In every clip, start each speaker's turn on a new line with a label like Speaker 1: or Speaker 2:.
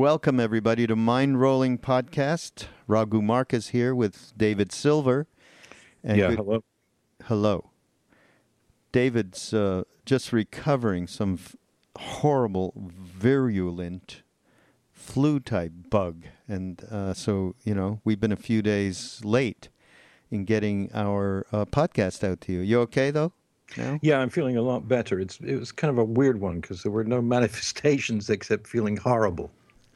Speaker 1: Welcome, everybody, to Mind Rolling Podcast. Raghu Markus here with David Silver.
Speaker 2: And yeah, good, hello.
Speaker 1: Hello. David's uh, just recovering some f- horrible, virulent flu type bug. And uh, so, you know, we've been a few days late in getting our uh, podcast out to you. You okay, though?
Speaker 2: Now? Yeah, I'm feeling a lot better. It's it was kind of a weird one because there were no manifestations except feeling horrible.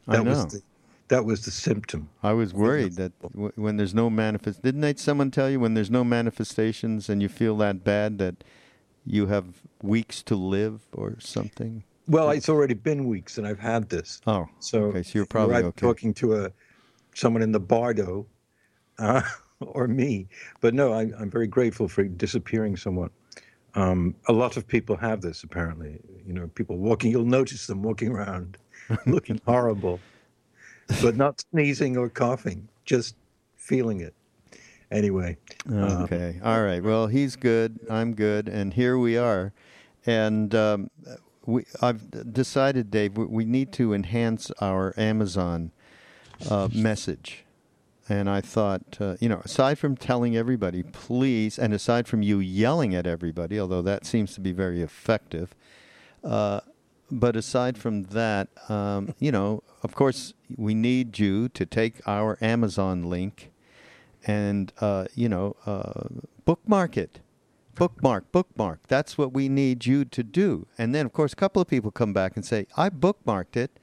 Speaker 1: That I know.
Speaker 2: Was the, that was the symptom.
Speaker 1: I was worried that w- when there's no manifest, didn't they, someone tell you when there's no manifestations and you feel that bad that you have weeks to live or something?
Speaker 2: Well, it's already been weeks and I've had this.
Speaker 1: Oh, so, okay, so you're probably okay.
Speaker 2: talking to a someone in the bardo, uh, or me. But no, I, I'm very grateful for disappearing somewhat. Um, a lot of people have this apparently. You know, people walking. You'll notice them walking around looking horrible, but not sneezing or coughing, just feeling it. Anyway.
Speaker 1: Okay. Um, All right. Well, he's good. I'm good. And here we are. And um, we, I've decided, Dave, we need to enhance our Amazon uh, message. And I thought, uh, you know, aside from telling everybody, please, and aside from you yelling at everybody, although that seems to be very effective, uh, but aside from that, um, you know, of course, we need you to take our Amazon link and, uh, you know, uh, bookmark it. Bookmark, bookmark. That's what we need you to do. And then, of course, a couple of people come back and say, I bookmarked it,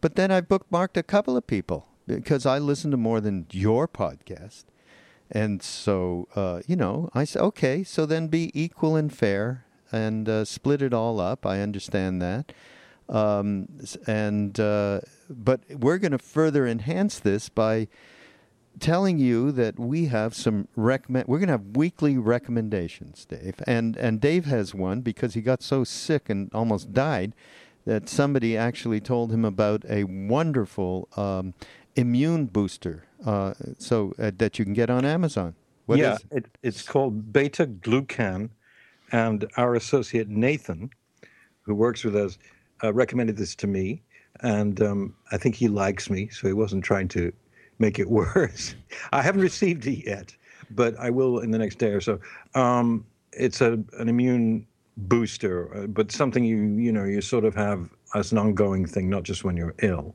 Speaker 1: but then I bookmarked a couple of people because I listen to more than your podcast. And so, uh, you know, I say, okay, so then be equal and fair and uh, split it all up. I understand that. Um, and uh, but we're going to further enhance this by telling you that we have some recommend. We're going to have weekly recommendations, Dave, and and Dave has one because he got so sick and almost died that somebody actually told him about a wonderful um, immune booster. Uh, so uh, that you can get on Amazon.
Speaker 2: What yeah, it, it's called beta glucan and our associate Nathan, who works with us, uh, recommended this to me. And um, I think he likes me, so he wasn't trying to make it worse. I haven't received it yet, but I will in the next day or so. Um, it's a, an immune booster, uh, but something you you know you sort of have as an ongoing thing, not just when you're ill.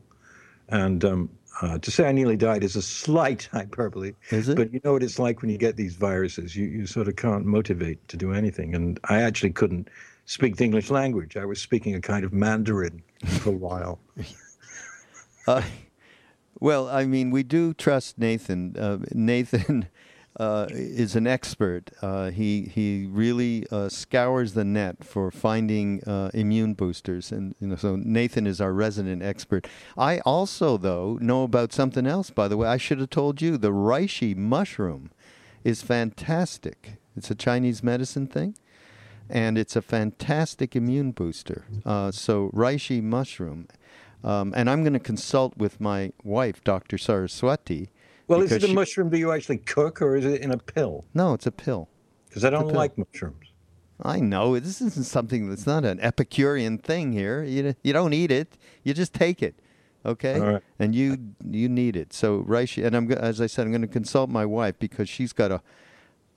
Speaker 2: And um, uh, to say I nearly died is a slight hyperbole.
Speaker 1: Is it?
Speaker 2: But you know what it's like when you get these viruses. You, you sort of can't motivate to do anything. And I actually couldn't speak the English language. I was speaking a kind of Mandarin for a while.
Speaker 1: uh, well, I mean, we do trust Nathan. Uh, Nathan uh, is an expert. Uh, he he really uh, scours the net for finding uh, immune boosters, and you know, so Nathan is our resident expert. I also, though, know about something else. By the way, I should have told you. The reishi mushroom is fantastic. It's a Chinese medicine thing, and it's a fantastic immune booster. Uh, so reishi mushroom. Um, and I'm going to consult with my wife, Dr. Saraswati,
Speaker 2: well, is it a she, mushroom do you actually cook or is it in a pill?
Speaker 1: No, it's a pill.
Speaker 2: Because I don't like mushrooms.
Speaker 1: I know this isn't something that's not an Epicurean thing here. You you don't eat it; you just take it, okay? And you you need it. So reishi, and I'm as I said, I'm going to consult my wife because she's got a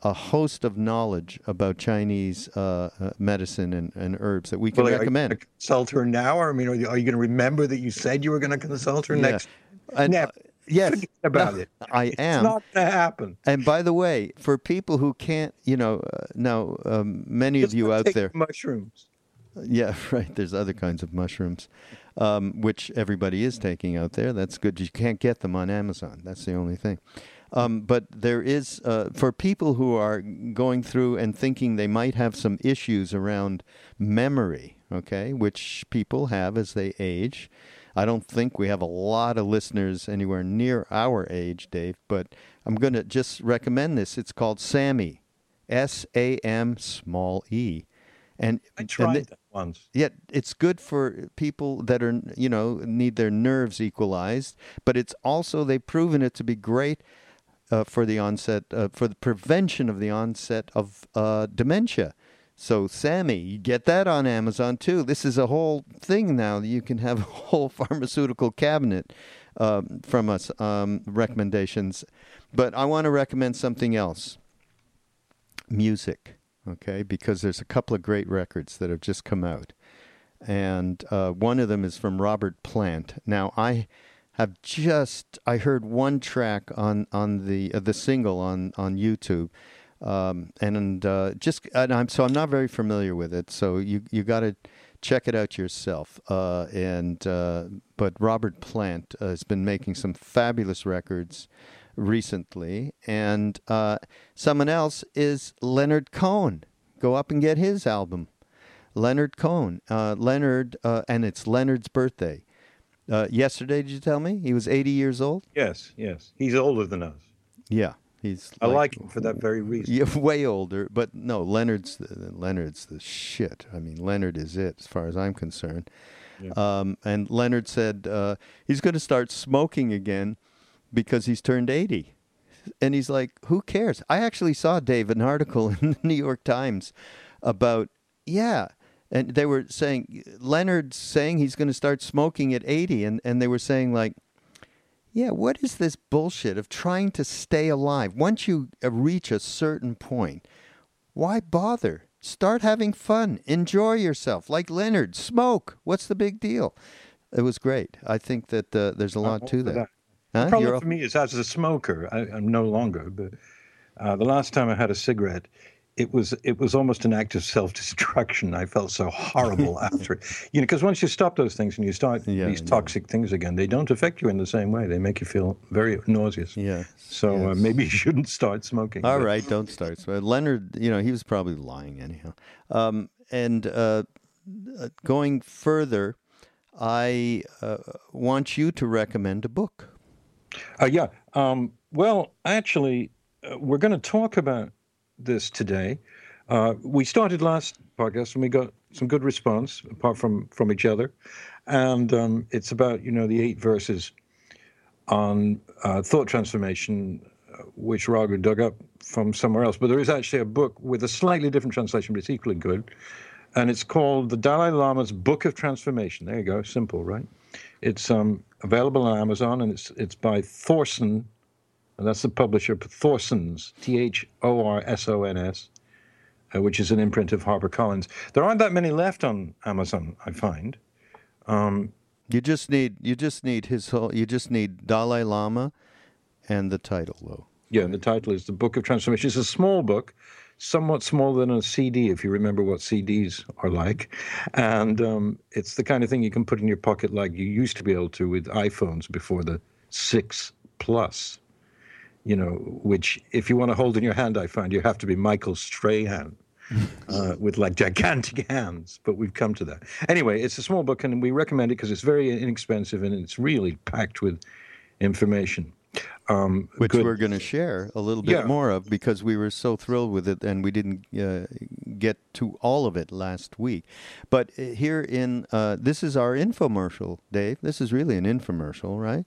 Speaker 1: a host of knowledge about Chinese uh, uh, medicine and, and herbs that we can
Speaker 2: Well,
Speaker 1: recommend.
Speaker 2: Are you consult her now, or I mean, are you, are you going to remember that you said you were going to consult her
Speaker 1: Yeah.
Speaker 2: next?
Speaker 1: And, uh, yes,
Speaker 2: Forget about
Speaker 1: no,
Speaker 2: it.
Speaker 1: I
Speaker 2: It's
Speaker 1: am.
Speaker 2: not going to happen.
Speaker 1: And by the way, for people who can't, you know, uh, now um, many of you out there,
Speaker 2: mushrooms.
Speaker 1: yeah, right. There's other kinds of mushrooms, um, which everybody is taking out there. That's good. You can't get them on Amazon. That's the only thing. Um, but there is uh, for people who are going through and thinking they might have some issues around memory. Okay, which people have as they age. I don't think we have a lot of listeners anywhere near our age, Dave. But I'm going to just recommend this. It's called Sammy, S A M small e, and
Speaker 2: I
Speaker 1: and
Speaker 2: tried
Speaker 1: th-
Speaker 2: that once.
Speaker 1: Yet it's good for people that are, you know, need their nerves equalized, but it's also they've proven it to be great uh, for the onset, uh, for the prevention of the onset of uh, dementia. So, Sammy, you get that on Amazon too. This is a whole thing now. You can have a whole pharmaceutical cabinet um, from us um, recommendations. But I want to recommend something else music, okay? Because there's a couple of great records that have just come out. And uh, one of them is from Robert Plant. Now, I have just I heard one track on on the uh, the single on on YouTube, um, and uh, just and I'm so I'm not very familiar with it. So you you got to check it out yourself. Uh, and uh, but Robert Plant uh, has been making some fabulous records recently, and uh, someone else is Leonard Cohen. Go up and get his album. Leonard Cohen. Uh, Leonard, uh, and it's Leonard's birthday. Uh, yesterday, did you tell me he was 80 years old?
Speaker 2: Yes, yes. He's older than us.
Speaker 1: Yeah, he's.
Speaker 2: I like him for that very reason.
Speaker 1: Yeah, way older, but no, Leonard's the, Leonard's the shit. I mean, Leonard is it as far as I'm concerned. Um, and Leonard said uh, he's going to start smoking again because he's turned 80. And he's like, who cares? I actually saw Dave an article in the New York Times about yeah, and they were saying Leonard's saying he's going to start smoking at 80 and and they were saying like yeah, what is this bullshit of trying to stay alive? Once you uh, reach a certain point, why bother? Start having fun. Enjoy yourself. Like Leonard, smoke. What's the big deal? It was great. I think that uh, there's a lot to that. Huh?
Speaker 2: The problem
Speaker 1: You're
Speaker 2: for me is as a smoker, I, I'm no longer, but uh, the last time I had a cigarette, it was it was almost an act of self-destruction. I felt so horrible after it. You know, because once you stop those things and you start
Speaker 1: Yeah,
Speaker 2: these toxic things again, they don't affect you in the same way. They make you feel very nauseous.
Speaker 1: Yeah.
Speaker 2: So uh, maybe you shouldn't start smoking.
Speaker 1: All
Speaker 2: but-
Speaker 1: right, don't start. So Leonard, you know, he was probably lying anyhow. Um, and uh, uh, going further, I uh, want you to recommend a book.
Speaker 2: Uh, yeah. Um, well, actually, uh, we're going to talk about this today. Uh, we started last podcast and we got some good response, apart from from each other, and um, it's about you know the eight verses on uh, thought transformation, uh, which Raghu dug up from somewhere else. But there is actually a book with a slightly different translation, but it's equally good, and it's called the Dalai Lama's Book of Transformation. There you go, simple, right? It's um, available on Amazon, and it's it's by Thorson, and that's the publisher, Thorson's, T H O R S O N S, uh, which is an imprint of HarperCollins. There aren't that many left on Amazon, I find. Um,
Speaker 1: You just need you just need his whole. You just need Dalai Lama, and the title though.
Speaker 2: yeah, and the title is The Book of Transformation. It's a small book, somewhat smaller than a CD, if you remember what CDs are like. And um, it's the kind of thing you can put in your pocket like you used to be able to with iPhones before the 6 Plus. You know, which if you want to hold in your hand, I find you have to be Michael Strahan. uh, with like gigantic hands, but we've come to that. Anyway, it's a small book, and we recommend it because it's very inexpensive and it's really packed with information. Um,
Speaker 1: which
Speaker 2: good-
Speaker 1: we're going to share a little bit
Speaker 2: Yeah.
Speaker 1: more of because we were so thrilled with it and we didn't uh, get to all of it last week. But uh, here in uh, this is our infomercial, Dave. This is really an infomercial, right?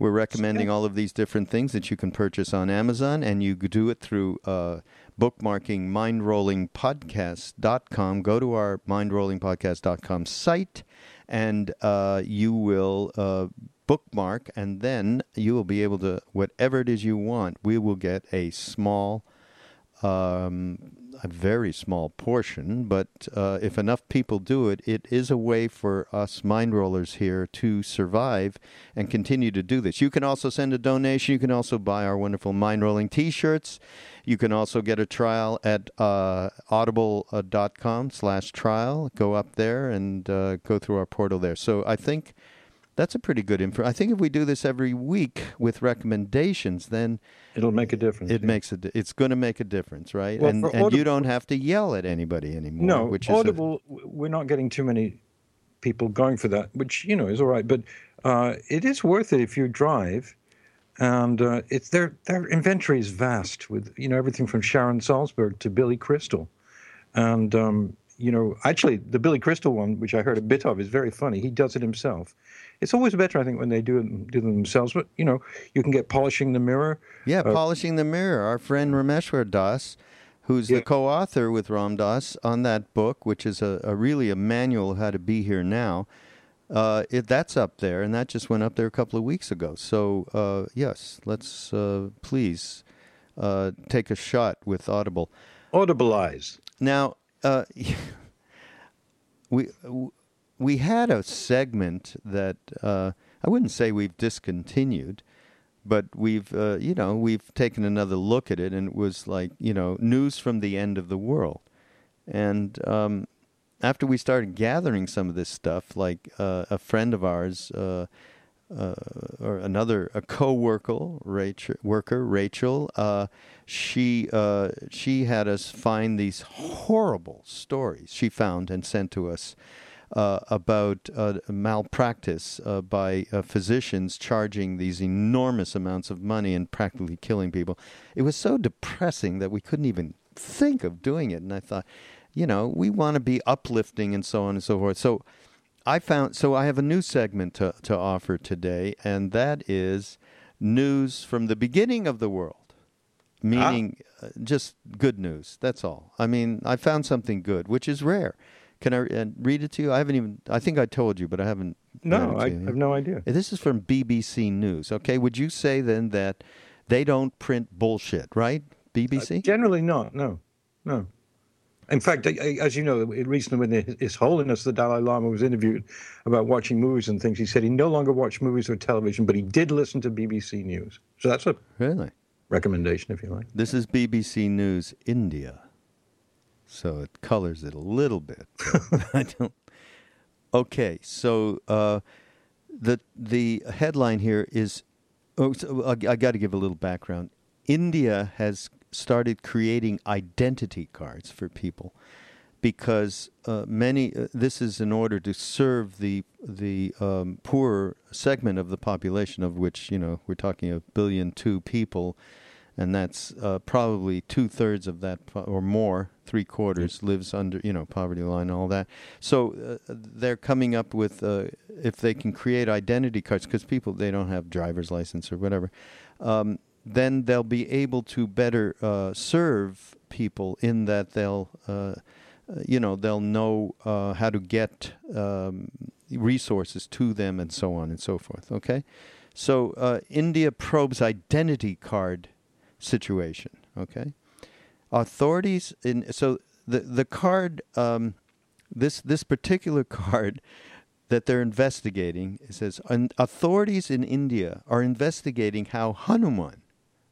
Speaker 1: We're recommending all of these different things that you can purchase on Amazon, and you do it through uh, bookmarking mindrollingpodcast.com. Go to our mindrollingpodcast.com site, and uh, you will uh, bookmark, and then you will be able to, whatever it is you want, we will get a small Um, a very small portion, but uh, if enough people do it, it is a way for us mind rollers here to survive and continue to do this. You can also send a donation. You can also buy our wonderful mind rolling t shirts. You can also get a trial at uh, audible.com slash trial. Go up there and uh, go through our portal there. So I think that's a pretty good info. I think if we do this every week with recommendations, then
Speaker 2: it'll make a difference.
Speaker 1: It
Speaker 2: yeah.
Speaker 1: makes a. Di- it's going to make a difference, right?
Speaker 2: Well,
Speaker 1: and and you don't have to yell at anybody anymore.
Speaker 2: No,
Speaker 1: which is a-
Speaker 2: Audible. w we're not getting too many people going for that, which you know is all right. But uh, it is worth it if you drive, and uh, it's their their inventory is vast with you know everything from Sharon Salzberg to Billy Crystal, and um, you know actually the Billy Crystal one, which I heard a bit of, is very funny. He does it himself. It's always better, I think, when they do it, do them themselves. But you know, you can get polishing the mirror.
Speaker 1: yeah,
Speaker 2: uh,
Speaker 1: polishing the mirror. Our friend Rameshwar Das, who's
Speaker 2: Yeah.
Speaker 1: the co-author with Ram Dass on that book, which is a, a really a manual of how to be here now. Uh, it, that's up there, and that just went up there a couple of weeks ago. So uh, yes, let's uh, please uh, take a shot with Audible.
Speaker 2: Audibilize.
Speaker 1: Now, uh, we we had a segment that uh, I wouldn't say we've discontinued, but we've uh, you know we've taken another look at it, and it was like you know news from the end of the world, and um, after we started gathering some of this stuff, like uh, a friend of ours. Uh, uh, or another a co-worker Rachel, worker Rachel uh, she uh, she had us find these horrible stories she found and sent to us about uh, malpractice uh, by uh, physicians charging these enormous amounts of money and practically killing people. It was so depressing that we couldn't even think of doing it. And I thought, you know, we want to be uplifting and so on and so forth. So I found so I have a new segment to, to offer today, and that is news from the beginning of the world, meaning uh, just good news. That's all. I mean, I found something good, which is rare. Can I uh, read it to you? I haven't even. I think I told you, but I haven't.
Speaker 2: No, I have no idea.
Speaker 1: This is from BBC News. Okay, would you say then that they don't print bullshit, right? BBC.
Speaker 2: Generally not. No, no. In fact, I- I- as you know, recently when His Holiness the Dalai Lama was interviewed about watching movies and things, he said he no longer watched movies or television, but he did listen to BBC News. So that's a
Speaker 1: really?
Speaker 2: recommendation, if you like.
Speaker 1: This is BBC News India. So it colors it a little bit. I don't. Okay, so uh, the the headline here is. Oh, so I, I got to give a little background. India has started creating identity cards for people because uh, many. Uh, this is in order to serve the the um, poorer segment of the population, of which you know we're talking a billion two people, and that's uh, probably two thirds of that po- or more, three quarters lives under you know poverty line and all that. So uh, they're coming up with uh, if they can create identity cards because people they don't have driver's license or whatever. Um, then they'll be able to better uh, serve people in that they'll, uh, you know, they'll know uh, how to get um, resources to them and so on and so forth. Okay, so uh, India probes identity card situation. Okay, authorities in so the the card um, this this particular card that they're investigating it says "An- authorities in India are investigating how Hanuman,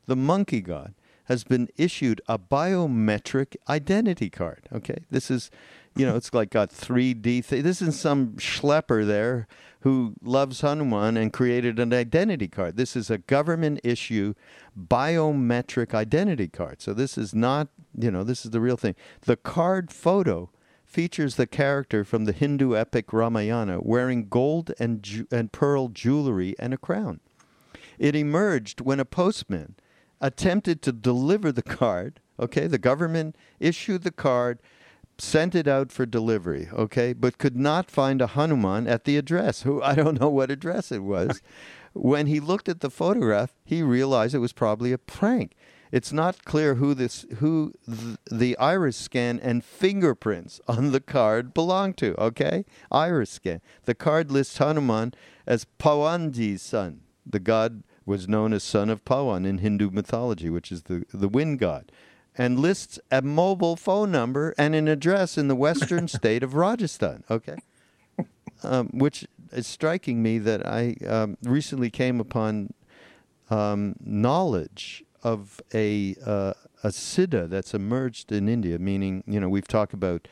Speaker 1: the monkey god, has been issued a biometric identity card. Okay, this is, you know, it's like got 3D. Th- this is some schlepper there who loves Hanuman and created an identity card. This is a government issue biometric identity card. So this is not, you know, this is the real thing. The card photo features the character from the Hindu epic Ramayana wearing gold and ju- and pearl jewelry and a crown. It emerged when a postman attempted to deliver the card. Okay, the government issued the card, sent it out for delivery. Okay, but could not find a Hanuman at the address. Who I don't know what address it was. when he looked at the photograph, he realized it was probably a prank. It's not clear who this who th- the iris scan and fingerprints on the card belong to. Okay, iris scan. The card lists Hanuman as Pawanji's son. The god was known as son of Pawan in Hindu mythology, which is the the wind god. And lists a mobile phone number and an address in the western state of Rajasthan. Okay, um, which is striking me that I um, recently came upon um, knowledge of a uh, a siddha that's emerged in India. Meaning, you know, we've talked about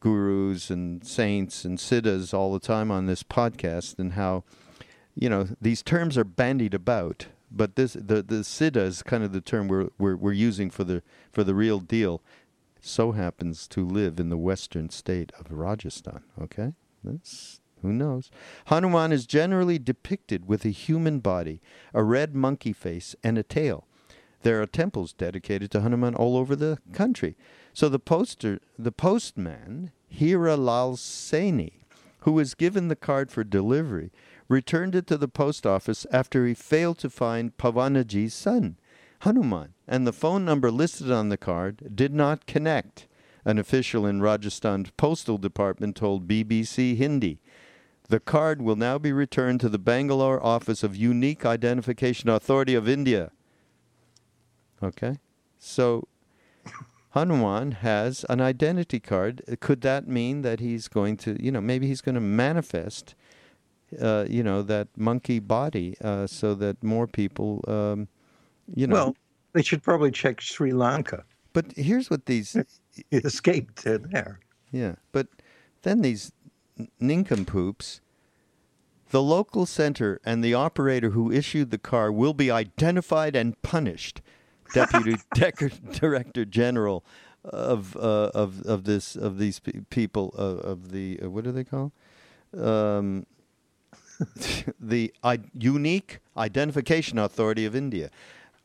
Speaker 1: gurus and saints and siddhas all the time on this podcast, and how you know these terms are bandied about but this the the siddha is kind of the term we're, we're we're using for the for the real deal. So happens to live in the western state of Rajasthan. Okay, that's who knows. Hanuman is generally depicted with a human body, a red monkey face, and a tail. There are temples dedicated to Hanuman all over the country. So the poster, the postman, Hira Lal Saini, who was given the card for delivery, returned it to the post office after he failed to find Pavanaji's son, Hanuman, and the phone number listed on the card did not connect. An official in Rajasthan's postal department told BBC Hindi. The card will now be returned to the Bangalore office of Unique Identification Authority of India. Okay? So Hanuman has an identity card. Could that mean that he's going to, you know, maybe he's going to manifest uh, you know, that monkey body uh, so that more people, um, you know.
Speaker 2: Well, they should probably check Sri Lanka.
Speaker 1: But here's what these.
Speaker 2: It escaped there.
Speaker 1: Yeah. But then these nincompoops. The local center and the operator who issued the car will be identified and punished. Deputy Director General of uh, of of this of these people uh, of the uh, what do they call? Um, the I- Unique Identification Authority of India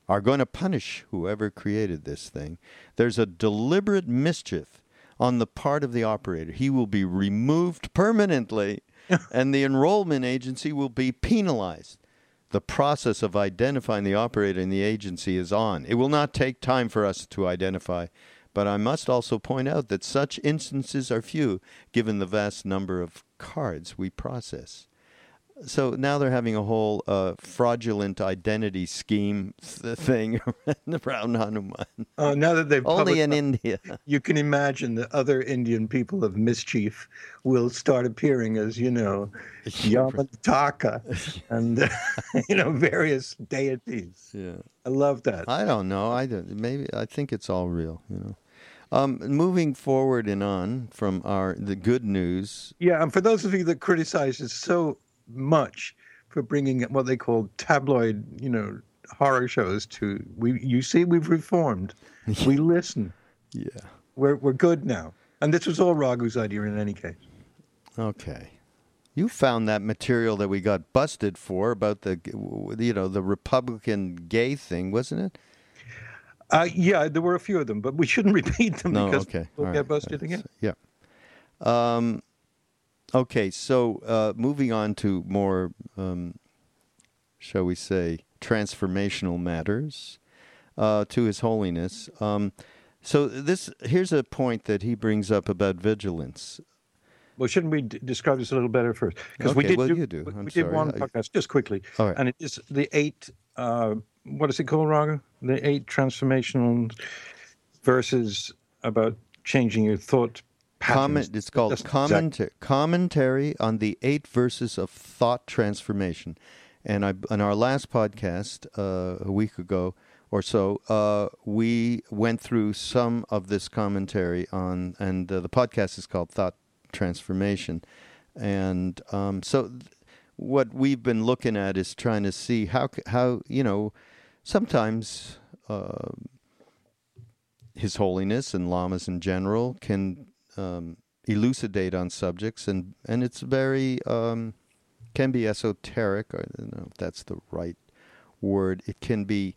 Speaker 1: are going to punish whoever created this thing. There's a deliberate mischief on the part of the operator. He will be removed permanently, and the enrollment agency will be penalized. The process of identifying the operator in the agency is on. It will not take time for us to identify, but I must also point out that such instances are few given the vast number of cards we process so now they're having a whole uh, fraudulent identity scheme th- thing around Hanuman.
Speaker 2: Uh, now that they've
Speaker 1: only in India,
Speaker 2: you can imagine that other Indian people of mischief will start appearing as you know Yamantaka and you know various deities.
Speaker 1: Yeah,
Speaker 2: I love that.
Speaker 1: I don't know. I don't. Maybe I think it's all real. You know. Um, moving forward and on from our the good news.
Speaker 2: Yeah, and for those of you that criticize it so much for bringing what they call tabloid, you know, horror shows to we. You see, we've reformed. we listen.
Speaker 1: Yeah,
Speaker 2: we're we're good now. And this was all Raghu's idea in any case.
Speaker 1: Okay. You found that material that we got busted for about the, you know, the Republican gay thing, wasn't it?
Speaker 2: Uh, yeah, there were a few of them, but we shouldn't repeat them
Speaker 1: no,
Speaker 2: because
Speaker 1: okay.
Speaker 2: we'll
Speaker 1: All
Speaker 2: get
Speaker 1: right.
Speaker 2: busted again.
Speaker 1: Yeah. Um, Okay, so uh, moving on to more, um, shall we say, transformational matters, uh, to His Holiness. Um, so this here's a point that he brings up about vigilance.
Speaker 2: Well, shouldn't we d- describe this a little better first?
Speaker 1: Because
Speaker 2: we did
Speaker 1: well,
Speaker 2: do,
Speaker 1: you do.
Speaker 2: We,
Speaker 1: I'm
Speaker 2: we did one podcast just quickly,
Speaker 1: right.
Speaker 2: and it is the eight. Uh, what is it called, Raghu? The eight transformational verses about changing your thought.
Speaker 1: Comment. It's called
Speaker 2: That's
Speaker 1: commentary, commentary on the eight verses of thought transformation. And I, on our last podcast uh, a week ago or so, uh, we went through some of this commentary on, and uh, the podcast is called Thought Transformation. And um, so, th- what we've been looking at is trying to see how how you know sometimes. Uh, his Holiness and lamas in general can um, elucidate on subjects, and and it's very um, can be esoteric. I don't know if that's the right word. It can be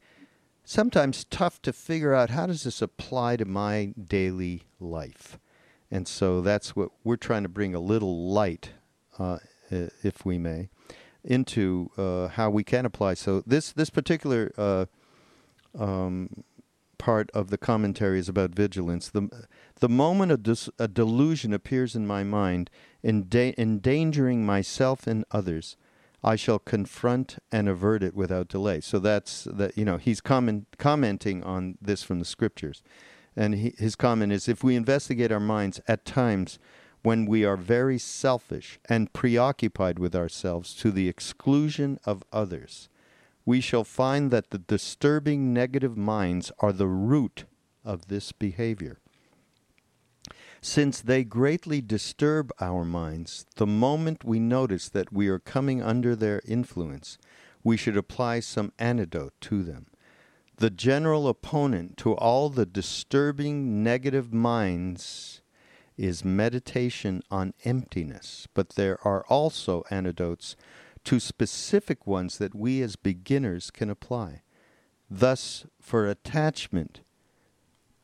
Speaker 1: sometimes tough to figure out how does this apply to my daily life, and so that's what we're trying to bring a little light, uh, if we may, into uh, how we can apply. So this this particular. Uh, um, part of the commentaries about vigilance. The, the moment a, dis, a delusion appears in my mind, enda- endangering myself and others, I shall confront and avert it without delay. So that's that. You know, he's comment, commenting on this from the scriptures, And he, his comment is if we investigate our minds at times when we are very selfish and preoccupied with ourselves to the exclusion of others, we shall find that the disturbing negative minds are the root of this behavior. Since they greatly disturb our minds, the moment we notice that we are coming under their influence, we should apply some antidote to them. The general opponent to all the disturbing negative minds is meditation on emptiness, but there are also antidotes to specific ones that we as beginners can apply. Thus, for attachment,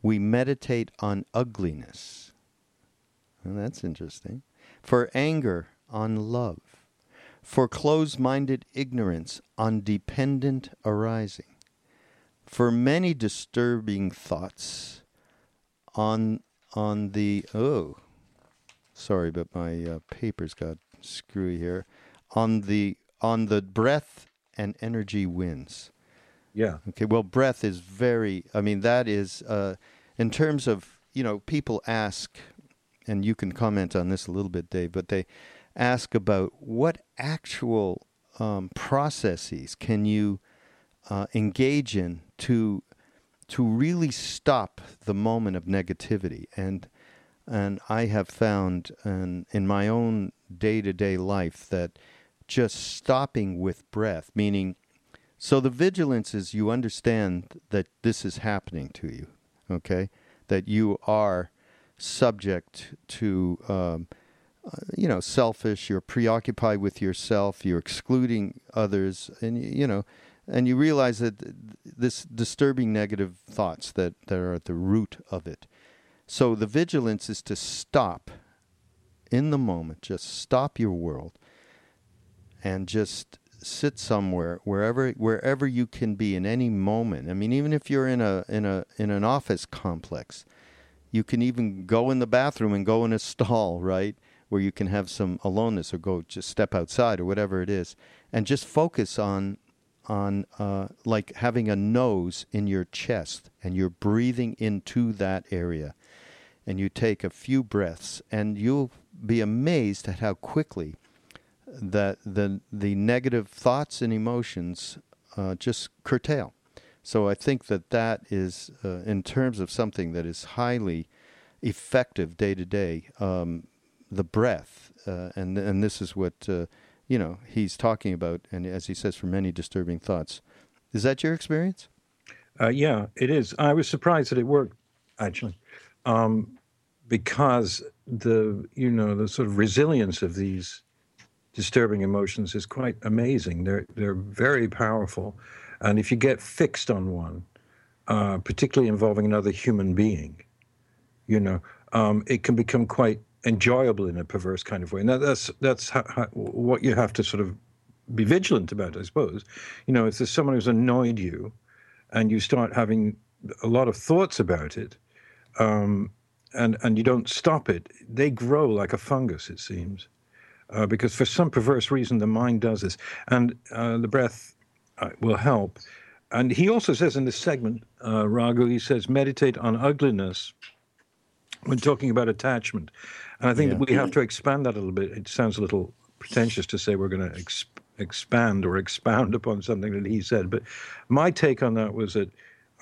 Speaker 1: we meditate on ugliness. Well, that's interesting. For anger, on love. For close minded ignorance, on dependent arising. For many disturbing thoughts, on on the oh, sorry, but my uh, papers got screwy here. On the on the breath and energy winds.
Speaker 2: Yeah.
Speaker 1: Okay. Well, breath is very. I mean, that is uh, in terms of you know people ask, and you can comment on this a little bit, Dave. But they ask about what actual um, processes can you uh, engage in to to really stop the moment of negativity and and I have found in, in my own day to day life that just stopping with breath, meaning so the vigilance is you understand that this is happening to you, okay? That you are subject to, um, uh, you know, selfish, you're preoccupied with yourself, you're excluding others, and, you know, and you realize that this disturbing negative thoughts that, that are at the root of it. So the vigilance is to stop in the moment, just stop your world and just sit somewhere wherever wherever you can be in any moment. I mean, even if you're in a in a in an office complex, you can even go in the bathroom and go in a stall, right, where you can have some aloneness, or go just step outside or whatever it is, and just focus on on uh, like having a nose in your chest, and you're breathing into that area, and you take a few breaths, and you'll be amazed at how quickly that the the negative thoughts and emotions uh, just curtail. So I think that that is, uh, in terms of something that is highly effective day to day, um, the breath, uh, and and this is what uh, you know he's talking about, and as he says, for many disturbing thoughts. Is that your experience?
Speaker 2: Uh, yeah, it is. I was surprised that it worked, actually, um, because the you know the sort of resilience of these disturbing emotions is quite amazing. They're they're very powerful, and if you get fixed on one, uh, particularly involving another human being, you know, um, it can become quite enjoyable in a perverse kind of way. Now that's that's what you have to sort of be vigilant about, I suppose. You know, if there's someone who's annoyed you, and you start having a lot of thoughts about it. Um, and, and you don't stop it, they grow like a fungus, it seems uh, because for some perverse reason the mind does this, and uh, the breath uh, will help. And he also says in this segment, uh, Raghu, he says, meditate on ugliness when talking about attachment. And I think yeah. we have to expand that a little bit. It sounds a little pretentious to say we're going to exp- expand or expound upon something that he said. But my take on that was that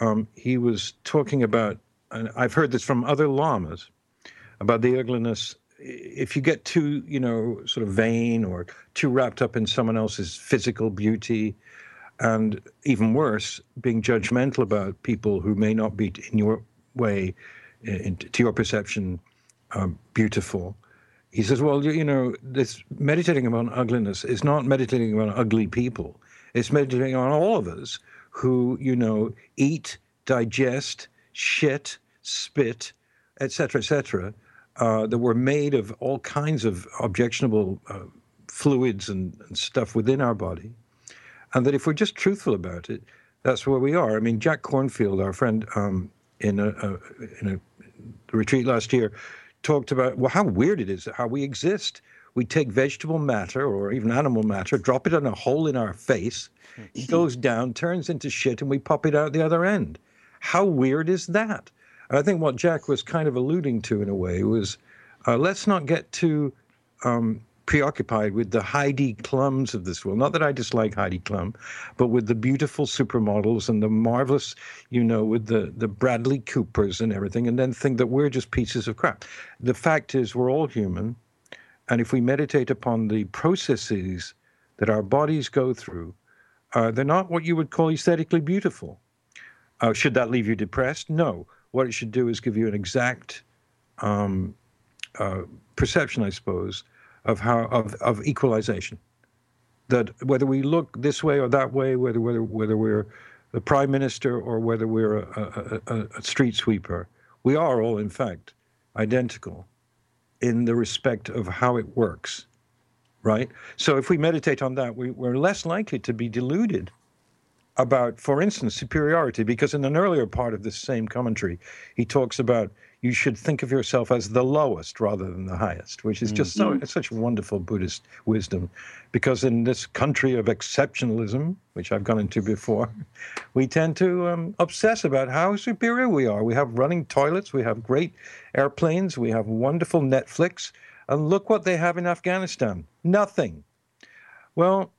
Speaker 2: um, he was talking about, and I've heard this from other lamas, about the ugliness if you get too, you know, sort of vain or too wrapped up in someone else's physical beauty, and even worse, being judgmental about people who may not be in your way, in, to your perception, um, beautiful. He says, well, you, you know, this meditating about ugliness is not meditating about ugly people. It's meditating on all of us who, you know, eat, digest, shit, spit, etc., etc., uh, that were made of all kinds of objectionable uh, fluids and, and, stuff within our body. And that if we're just truthful about it, that's where we are. I mean, Jack Kornfield, our friend um, in, a, a, in a retreat last year, talked about well, how weird it is how we exist. We take vegetable matter or even animal matter, drop it in a hole in our face, it goes down, turns into shit, and we pop it out the other end. How weird is that? I think what Jack was kind of alluding to in a way was uh, let's not get too um, preoccupied with the Heidi Klums of this world. Not that I dislike Heidi Klum, but with the beautiful supermodels and the marvelous, you know, with the, the Bradley Coopers and everything, and then think that we're just pieces of crap. The fact is, we're all human. And if we meditate upon the processes that our bodies go through, uh, they're not what you would call aesthetically beautiful. Uh, should that leave you depressed? No. What it should do is give you an exact um, uh, perception, I suppose, of how of, of equalization. That whether we look this way or that way, whether whether whether we're the prime minister or whether we're a, a, a, a street sweeper, we are all in fact identical in the respect of how it works, right? So if we meditate on that, we, we're less likely to be deluded about, for instance, superiority, because in an earlier part of this same commentary, he talks about you should think of yourself as the lowest rather than the highest, which is just mm-hmm. so it's such wonderful Buddhist wisdom. Because in this country of exceptionalism, which I've gone into before, we tend to um, obsess about how superior we are. We have running toilets, we have great airplanes, we have wonderful Netflix, and look what they have in Afghanistan nothing. Well,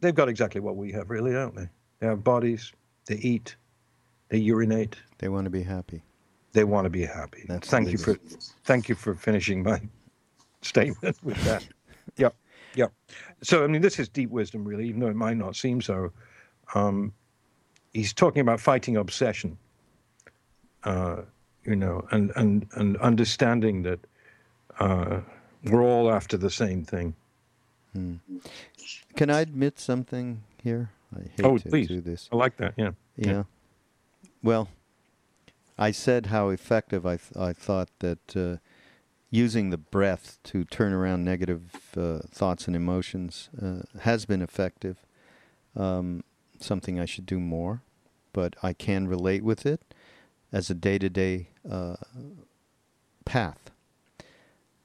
Speaker 2: they've got exactly what we have, really, don't they? They have bodies, they eat, they urinate.
Speaker 1: They want to be happy
Speaker 2: they want to be happy. That's thank you for thank you for finishing my statement with that. yep, yep. So I mean, this is deep wisdom, really, even though it might not seem so. Um, he's talking about fighting obsession. Uh, you know, and and and understanding that uh, we're all after the same thing.
Speaker 1: Hmm. Can I admit something here?
Speaker 2: I hate oh, to please. do this. I like that. Yeah.
Speaker 1: Yeah. yeah. Well, I said how effective I, th- I thought that uh, using the breath to turn around negative uh, thoughts and emotions uh, has been effective. Um, something I should do more, but I can relate with it as a day to day path.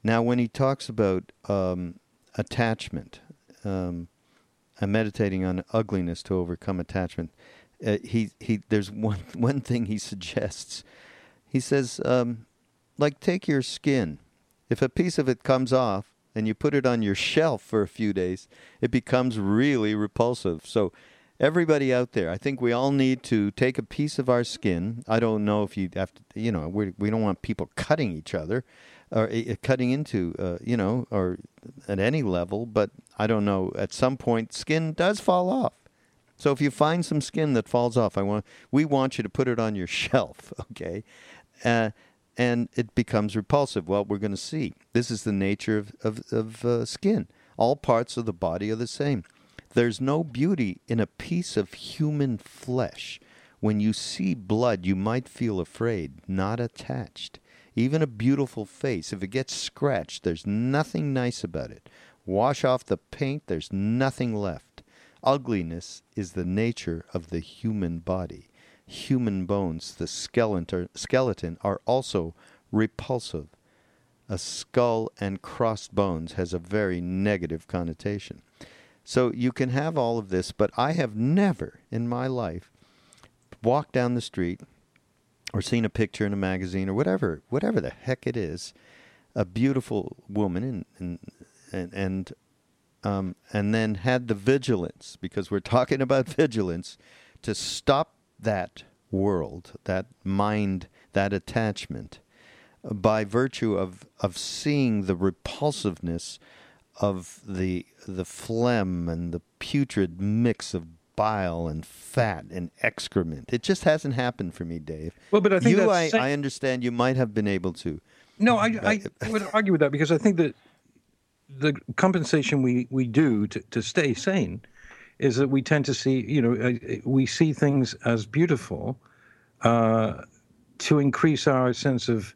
Speaker 1: Now, when he talks about um, attachment, um, I'm meditating on ugliness to overcome attachment uh, he he there's one one thing he suggests. He says, um, like take your skin. If a piece of it comes off and you put it on your shelf for a few days, it becomes really repulsive. So everybody out there, I think we all need to take a piece of our skin. I don't know if you have to, you know, we we don't want people cutting each other or uh, cutting into, uh, you know, or at any level. But I don't know. At some point, skin does fall off. So if you find some skin that falls off, I want we want you to put it on your shelf, okay? Uh, and it becomes repulsive. Well, we're going to see. This is the nature of of, of uh, skin. All parts of the body are the same. There's no beauty in a piece of human flesh. When you see blood, you might feel afraid, not attached. Even a beautiful face, if it gets scratched, there's nothing nice about it. Wash off the paint, there's nothing left. Ugliness is the nature of the human body. Human bones, the skeleton, are also repulsive. A skull and crossed bones has a very negative connotation. So you can have all of this, but I have never in my life walked down the street or seen a picture in a magazine or whatever, whatever the heck it is, a beautiful woman and and and, and um, and then had the vigilance, because we're talking about vigilance, to stop that world, that mind, that attachment, by virtue of, of seeing the repulsiveness of the the phlegm and the putrid mix of bile and fat and excrement. It just hasn't happened for me, Dave.
Speaker 2: Well, but I think
Speaker 1: you, I, I understand you might have been able to.
Speaker 2: No, I, I would argue with that because I think that the compensation we, we do to, to stay sane is that we tend to see, you know, we see things as beautiful uh, to increase our sense of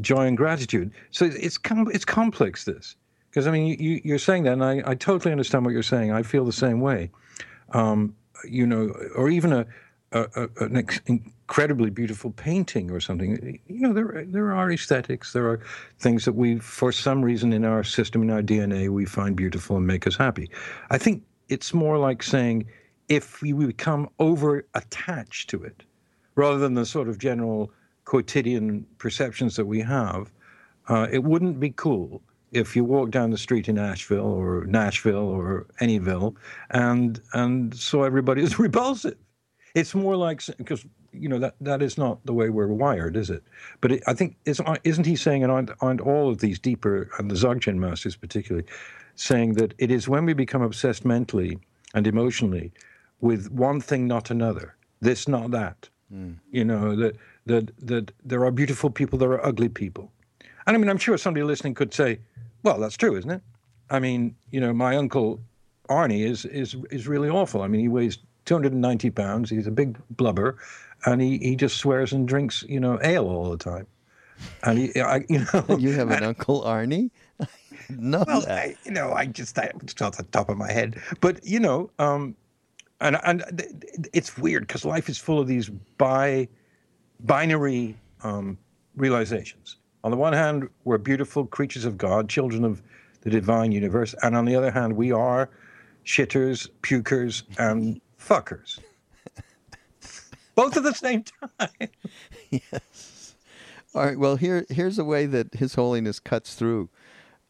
Speaker 2: joy and gratitude. So it's com- it's complex. This because I mean you, you're saying that, and I, I totally understand what you're saying. I feel the same way. Um, you know, or even a, a, a an ex- incredibly beautiful painting or something. You know, there there are aesthetics. There are things that we, for some reason, in our system, in our DNA, we find beautiful and make us happy. I think it's more like saying if we become over attached to it, rather than the sort of general quotidian perceptions that we have, uh, it wouldn't be cool if you walk down the street in Asheville or Nashville or anyville and and so everybody is repulsive. It's more like because you know that that is not the way we're wired, is it? But it, I think is isn't he saying and aren't, aren't all of these deeper and the Dzogchen masters particularly saying that it is when we become obsessed mentally and emotionally with one thing not another, this not that. Mm. You know that that that there are beautiful people, there are ugly people, and I mean I'm sure somebody listening could say, well, that's true, isn't it? I mean, you know, my uncle Arnie is is is really awful. I mean, he weighs 290 pounds. He's a big blubber, and he, he just swears and drinks, you know, ale all the time. And he, I, you know,
Speaker 1: you have an uncle Arnie. no,
Speaker 2: well, I, you know, I just I, it's off the top of my head, but you know, um, and and it's weird because life is full of these bi binary um, realizations. On the one hand, we're beautiful creatures of God, children of the divine universe, and on the other hand, we are shitters, pukers, and fuckers. Both at the same time.
Speaker 1: yes. All right. Well, here here's a way that His Holiness cuts through.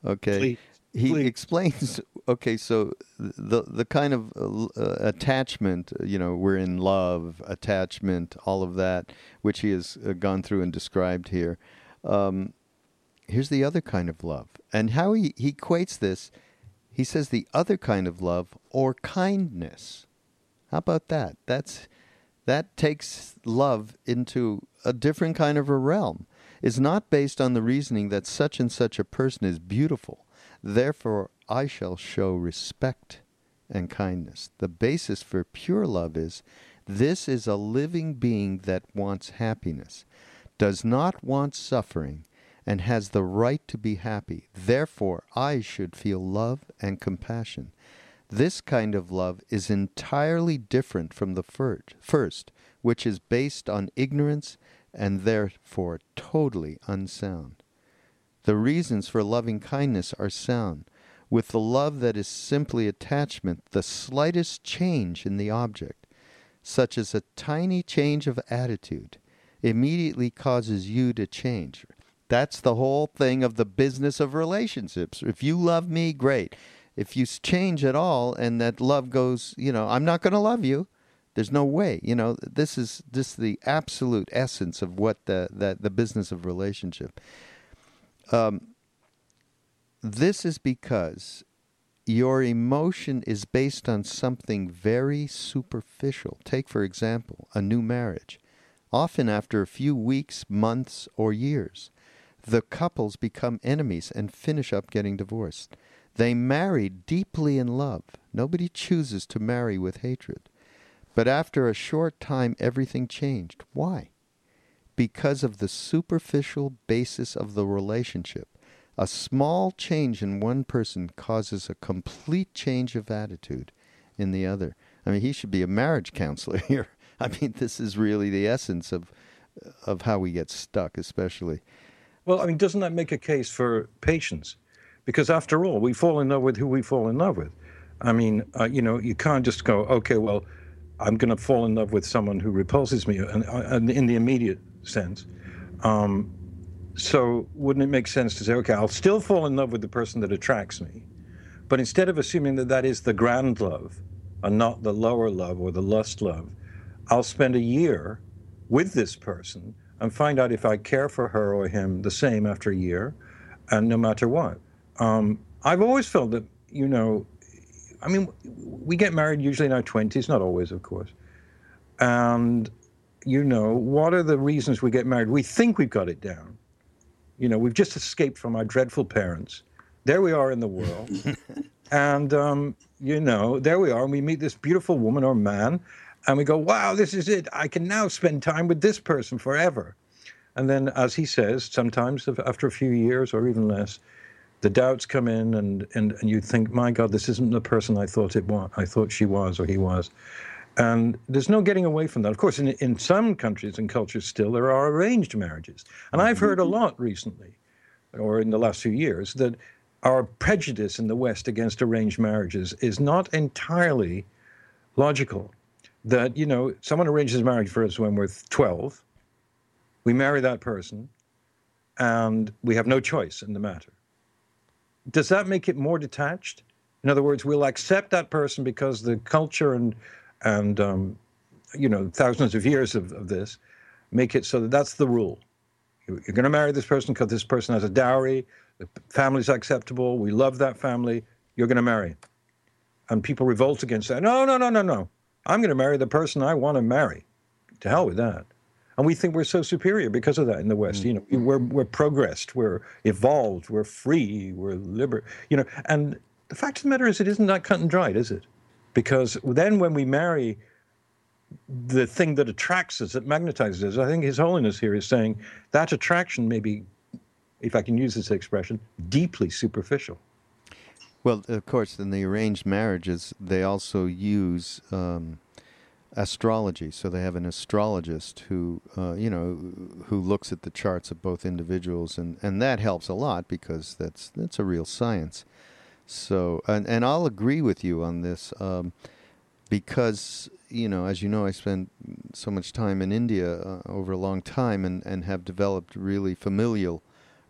Speaker 1: Okay.
Speaker 2: Please,
Speaker 1: he
Speaker 2: please.
Speaker 1: explains. Okay, so the the kind of uh, attachment, you know, we're in love, attachment, all of that, which he has uh, gone through and described here. Um, here's the other kind of love, and how he, he equates this. He says the other kind of love or kindness. How about that? That's that takes love into a different kind of a realm. It's not based on the reasoning that such and such a person is beautiful. Therefore, I shall show respect and kindness. The basis for pure love is this is a living being that wants happiness does not want suffering, and has the right to be happy. Therefore, I should feel love and compassion. This kind of love is entirely different from the first, which is based on ignorance and therefore totally unsound. The reasons for loving kindness are sound. With the love that is simply attachment, the slightest change in the object, such as a tiny change of attitude, immediately causes you to change. That's the whole thing of the business of relationships. If you love me, great. If you change at all and that love goes, you know, I'm not going to love you. There's no way. You know, this is this the absolute essence of what the the, the business of relationship. Um, this is because your emotion is based on something very superficial. Take, for example, a new marriage often after a few weeks, months, or years. The couples become enemies and finish up getting divorced. They marry deeply in love. Nobody chooses to marry with hatred. But after a short time, everything changed. Why? Because of the superficial basis of the relationship. A small change in one person causes a complete change of attitude in the other. I mean, he should be a marriage counselor here. I mean, this is really the essence of of how we get stuck, especially.
Speaker 2: Well, I mean, doesn't that make a case for patience? Because after all, we fall in love with who we fall in love with. I mean, uh, you know, you can't just go, okay, well, I'm going to fall in love with someone who repulses me, and, uh, and in the immediate sense. Um, so, wouldn't it make sense to say, okay, I'll still fall in love with the person that attracts me, but instead of assuming that that is the grand love and not the lower love or the lust love, I'll spend a year with this person and find out if I care for her or him the same after a year, and no matter what. Um, I've always felt that, you know, I mean, we get married usually in our 20s, not always, of course. And, you know, what are the reasons we get married? We think we've got it down. You know, we've just escaped from our dreadful parents. There we are in the world. and, um, you know, there we are, and we meet this beautiful woman or man, and we go, wow, this is it. I can now spend time with this person forever. And then, as he says, sometimes after a few years or even less, the doubts come in, and, and, and you think, my God, this isn't the person I thought it was. I thought she was or he was. And there's no getting away from that. Of course, in, in some countries and cultures still, there are arranged marriages. And I've heard a mm-hmm. lot recently, or in the last few years, that our prejudice in the West against arranged marriages is not entirely logical that you know someone arranges marriage for us when we're 12 we marry that person, and we have no choice in the matter. Does that make it more detached? In other words, we'll accept that person because the culture and and um, you know thousands of years of, of this make it so that that's the rule. You're going to marry this person because this person has a dowry, the family's acceptable, we love that family, you're going to marry. And people revolt against that. No, no, no, no, no. I'm going to marry the person I want to marry. To hell with that. And we think we're so superior because of that in the West. Mm. You know, we're we're progressed, we're evolved, we're free, we're liberal. You know, and the fact of the matter is, it isn't that cut and dried, is it? Because then when we marry the thing that attracts us, that magnetizes us. I think His Holiness here is saying that attraction may be, if I can use this expression, deeply superficial.
Speaker 1: Well, of course, in the arranged marriages, they also use um, astrology. So they have an astrologist who, uh, you know, who looks at the charts of both individuals, and, and that helps a lot because that's that's a real science. So, and, and I'll agree with you on this. Um, because you know, as you know, I spent so much time in India uh, over a long time, and, and have developed really familial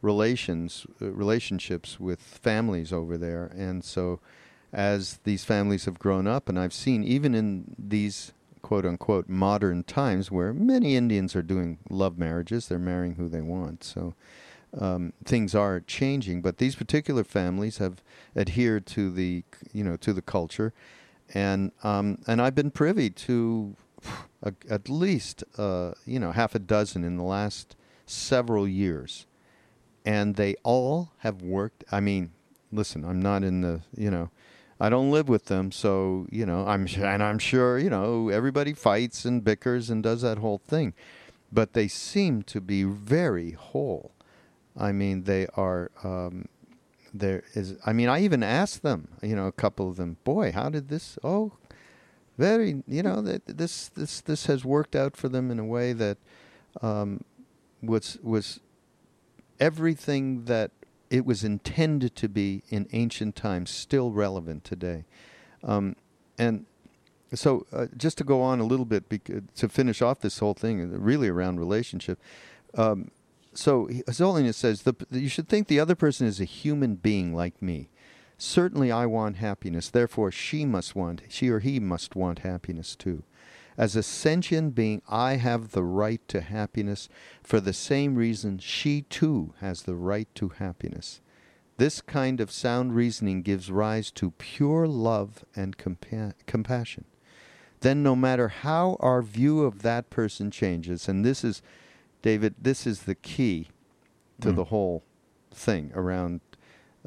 Speaker 1: relations uh, relationships with families over there, and so as these families have grown up, and I've seen even in these quote unquote modern times where many Indians are doing love marriages, they're marrying who they want, so. Um, things are changing, but these particular families have adhered to the, you know, to the culture, and um, and I've been privy to a, at least uh, you know half a dozen in the last several years, and they all have worked. I mean, listen, I'm not in the you know. I don't live with them, so you know I'm and I'm sure you know everybody fights and bickers and does that whole thing, but they seem to be very whole. I mean, they are um, there is i mean i even asked them you know a couple of them boy how did this oh very you know that this this this has worked out for them in a way that um, was was everything that it was intended to be in ancient times still relevant today um, and so uh, just to go on a little bit to finish off this whole thing really around relationship um, so His says the, you should think the other person is a human being like me. Certainly, I want happiness. Therefore, she must want, she or he must want happiness too. As a sentient being, I have the right to happiness for the same reason she too has the right to happiness. This kind of sound reasoning gives rise to pure love and compa- compassion. Then, no matter how our view of that person changes, and this is David, this is the key to mm. the whole thing around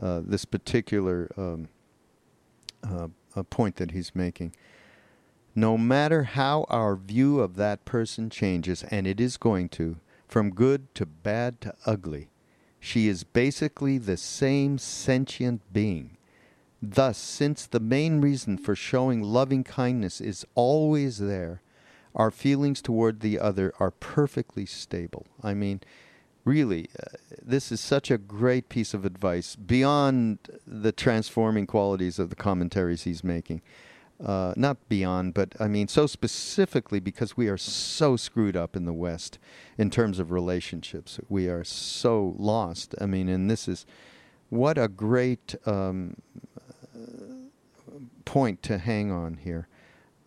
Speaker 1: uh, this particular um, uh, point that he's making. No matter how our view of that person changes, and it is going to, from good to bad to ugly, she is basically the same sentient being. Thus, since the main reason for showing loving kindness is always there, our feelings toward the other are perfectly stable. I mean, really, uh, this is such a great piece of advice beyond the transforming qualities of the commentaries he's making. Uh, not beyond, but I mean, so specifically because we are so screwed up in the West in terms of relationships. We are so lost. I mean, and this is what a great um, point to hang on here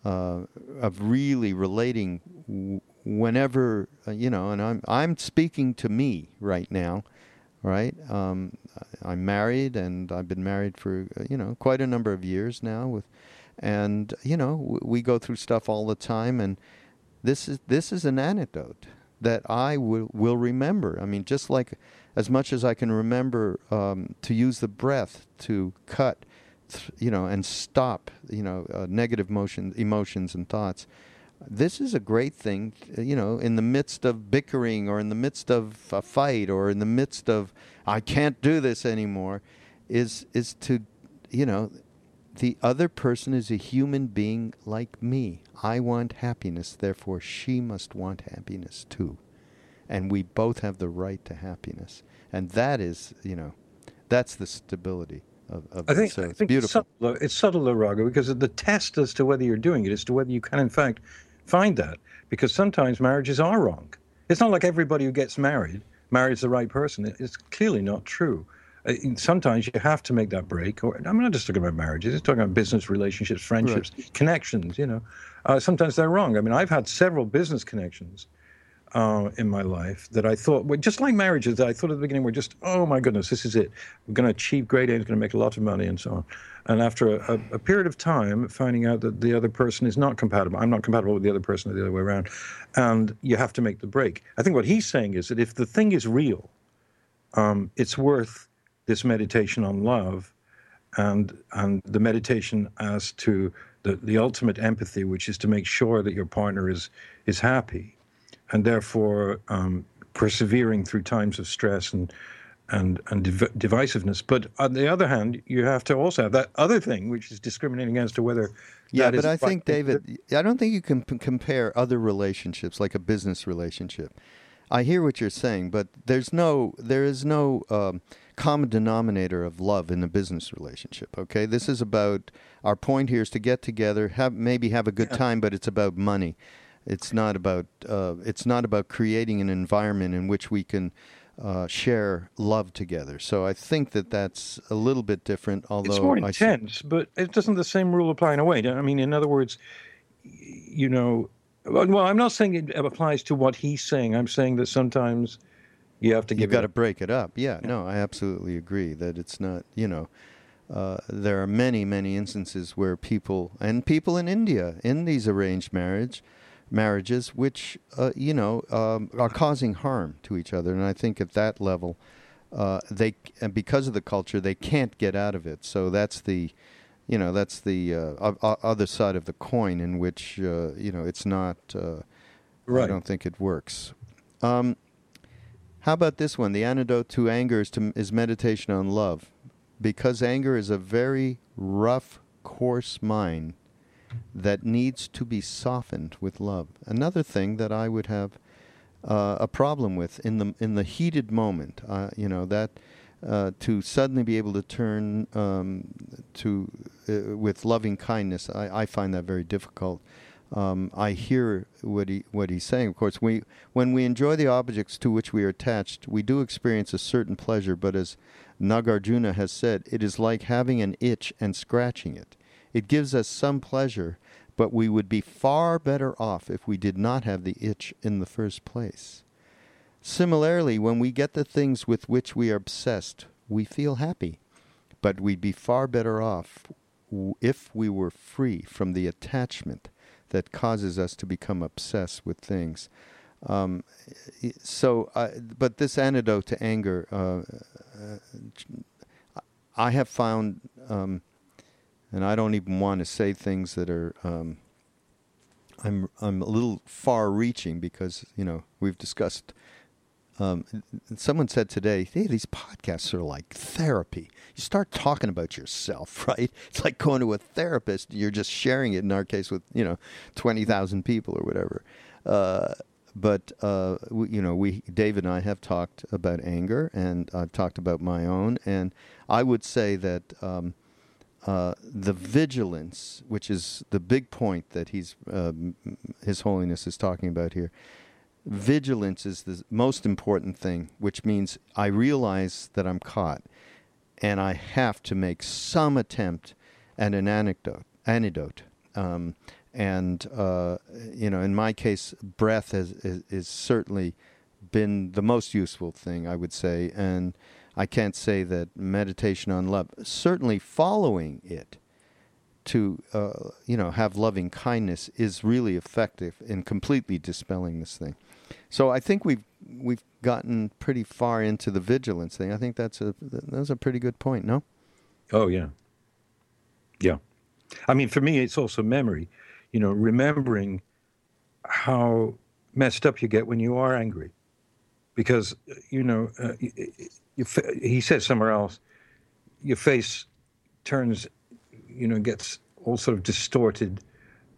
Speaker 1: uh, of really relating w- whenever uh, you know and i'm i'm speaking to me right now right um, i'm married and i've been married for uh, you know quite a number of years now with and you know we go through stuff all the time and this is this is an anecdote that I will will remember. I mean, just like as much as I can remember um, to use the breath to cut you know, and stop, you know, uh, negative motion, emotions and thoughts. This is a great thing, you know, in the midst of bickering or in the midst of a fight or in the midst of I can't do this anymore, is is to, you know, the other person is a human being like me. I want happiness, therefore she must want happiness too. And we both have the right to happiness. And that is, you know, that's the stability of, of
Speaker 2: I think, so I
Speaker 1: it's think beautiful.
Speaker 2: It's subtle, it's subtle, Raghu, because the test as to whether you're doing it is to whether you can, in fact, find that. Because sometimes marriages are wrong. It's not like everybody who gets married marries the right person. It's clearly not true. Uh, sometimes you have to make that break. Or I'm not just talking about marriages. I'm talking about business relationships, friendships, right. connections. You know, uh, sometimes they're wrong. I mean, I've had several business connections uh, in my life that I thought, well, just like marriages, that I thought at the beginning were just, oh my goodness, this is it. We're going to achieve great aims, going to make a lot of money, and so on. And after a, a, period of time, finding out that the other person is not compatible, I'm not compatible with the other person, or the other way around, and you have to make the break. I think what he's saying is that if the thing is real, um, it's worth this meditation on love and and the meditation as to the, the ultimate empathy, which is to make sure that your partner is is happy, and therefore um, persevering through times of stress and and and div- divisiveness. But on the other hand, you have to also have that other thing, which is discriminating as to whether.
Speaker 1: Yeah, but I think David, I don't think you can p- compare other relationships like a business relationship. I hear what you're saying, but there's no there is no um, common denominator of love in a business relationship. Okay, this is about our point here is to get together, have maybe have a good time, but it's about money. It's not about uh, it's not about creating an environment in which we can uh, share love together. So I think that that's a little bit different. Although
Speaker 2: it's more intense, but it doesn't the same rule apply in a way. I mean, in other words, you know, well, I'm not saying it applies to what he's saying. I'm saying that sometimes you have to give.
Speaker 1: You've got to break it up. Yeah, yeah, no, I absolutely agree that it's not. You know, uh, there are many, many instances where people and people in India in these arranged marriage marriages, which uh, you know um, are causing harm to each other, and I think at that level, uh, they and because of the culture, they can't get out of it. So that's the you know that's the uh, other side of the coin in which uh, you know it's not. Uh, right. I don't think it works. Um, how about this one? The antidote to anger is, to, is meditation on love, because anger is a very rough, coarse mind that needs to be softened with love. Another thing that I would have uh, a problem with in the in the heated moment, uh, you know that uh, to suddenly be able to turn um, to uh, with loving kindness, I, I, find that very difficult. Um, I hear what he what he's saying. Of course, we when we enjoy the objects to which we are attached, we do experience a certain pleasure. But as Nagarjuna has said, it is like having an itch and scratching it. It gives us some pleasure, but we would be far better off if we did not have the itch in the first place. Similarly, when we get the things with which we are obsessed, we feel happy, but we'd be far better off if we were free from the attachment that causes us to become obsessed with things. Um, so, uh, but this antidote to anger, uh, uh, I have found, um, and I don't even want to say things that are. Um, I'm I'm a little far-reaching because you know we've discussed um, someone said today, hey, these podcasts are like therapy. You start talking about yourself, right? It's like going to a therapist. You're just sharing it, in our case, with, you know, 20,000 people or whatever. Uh, but, uh, we, you know, we, David and I have talked about anger, and I've talked about my own. And I would say that um, uh, the vigilance, which is the big point that he's, um, His Holiness is talking about here, vigilance is the most important thing, which means I realize that I'm caught and I have to make some attempt at an anecdote, antidote. Um, and, uh, you know, in my case, breath has is, is, certainly been the most useful thing, I would say. And I can't say that meditation on love, certainly following it to uh, you know have loving kindness is really effective in completely dispelling this thing. So I think we've we've gotten pretty far into the vigilance thing. I think that's a that's a pretty good point. No.
Speaker 2: Oh yeah. Yeah, I mean for me it's also memory. You know, remembering how messed up you get when you are angry, because you know uh, you, you, he says somewhere else, your face turns, you know, gets all sort of distorted,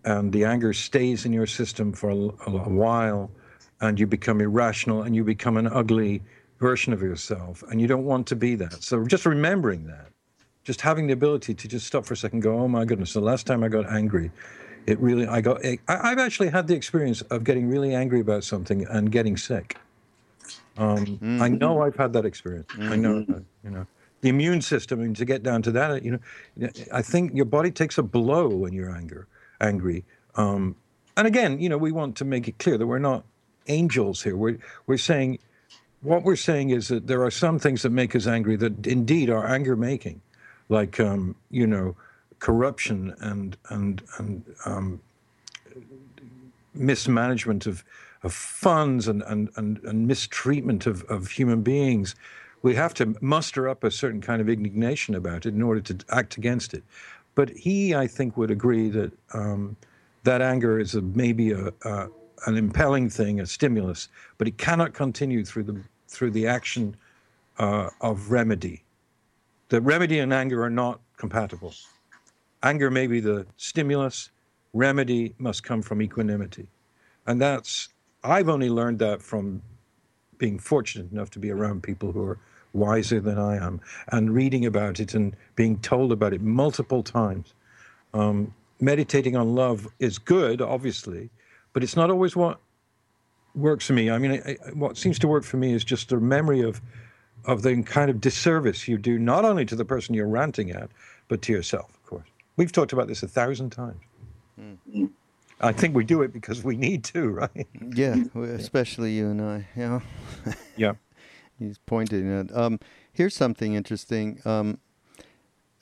Speaker 2: and the anger stays in your system for a, a while and you become irrational and you become an ugly version of yourself and you don't want to be that so just remembering that just having the ability to just stop for a second go oh my goodness the last time i got angry It really, I got, I, I've actually had the experience of getting really angry about something and getting sick. Um, mm-hmm. I know I've had that experience. Mm-hmm. I know, that, you know, the immune system, and to get down to that, you know, I think your body takes a blow when you're anger, angry. Um, and again, you know, we want to make it clear that we're not angels here. We're we're saying what we're saying is that there are some things that make us angry that indeed are anger making, like um, you know, corruption and and and um, mismanagement of of funds and and and, and mistreatment of, of human beings. We have to muster up a certain kind of indignation about it in order to act against it. But he, I think, would agree that um, that anger is a, maybe a, a, an impelling thing, a stimulus, but it cannot continue through the through the action uh, of remedy. The remedy and anger are not compatible. Anger may be the stimulus. Remedy must come from equanimity, and that's I've only learned that from being fortunate enough to be around people who are wiser than I am and reading about it and being told about it multiple times. Um, meditating on love is good, obviously, but it's not always what works for me. I mean, I, I, what seems to work for me is just the memory of of the kind of disservice you do not only to the person you're ranting at, but to yourself, of course. We've talked about this a thousand times. Mm. I think we do it because we need to, right?
Speaker 1: Yeah, especially you and I. Yeah.
Speaker 2: yeah.
Speaker 1: He's pointing at. Um, here's something interesting. Um,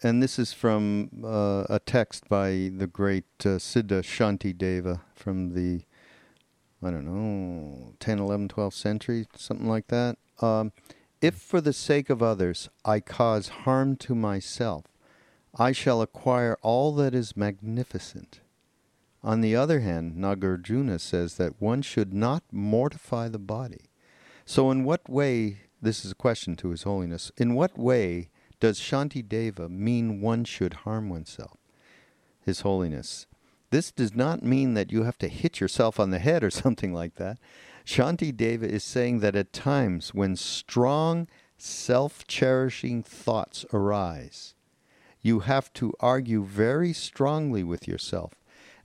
Speaker 1: and this is from uh, a text by the great uh, Siddha Shantideva from the, I don't know, 10, 11, 12th century, something like that. Um, if for the sake of others I cause harm to myself, I shall acquire all that is magnificent. On the other hand, Nagarjuna says that one should not mortify the body. So, in what way, this is a question to His Holiness, in what way does Shanti Deva mean one should harm oneself? His Holiness. This does not mean that you have to hit yourself on the head or something like that. Shanti Deva is saying that at times when strong, self cherishing thoughts arise, you have to argue very strongly with yourself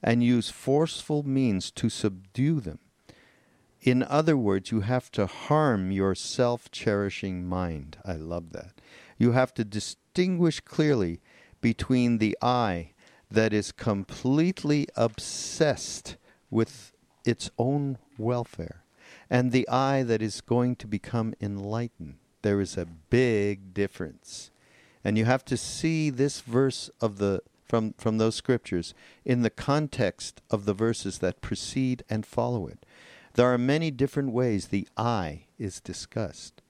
Speaker 1: and use forceful means to subdue them. In other words, you have to harm your self cherishing mind. I love that. You have to distinguish clearly between the I that is completely obsessed with its own welfare and the I that is going to become enlightened. There is a big difference. And you have to see this verse of the from, from those scriptures in the context of the verses that precede and follow it. There are many different ways the I is discussed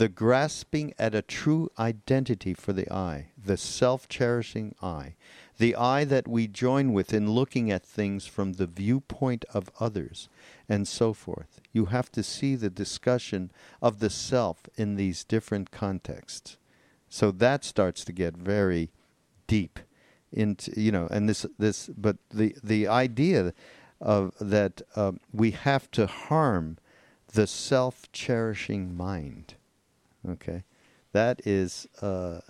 Speaker 1: the grasping at a true identity for the I, the self cherishing I, the I that we join with in looking at things from the viewpoint of others, and so forth. You have to see the discussion of the self in these different contexts. So that starts to get very deep into you know and this this but the the idea of that uh, we have to harm the self cherishing mind Okay, that is uh,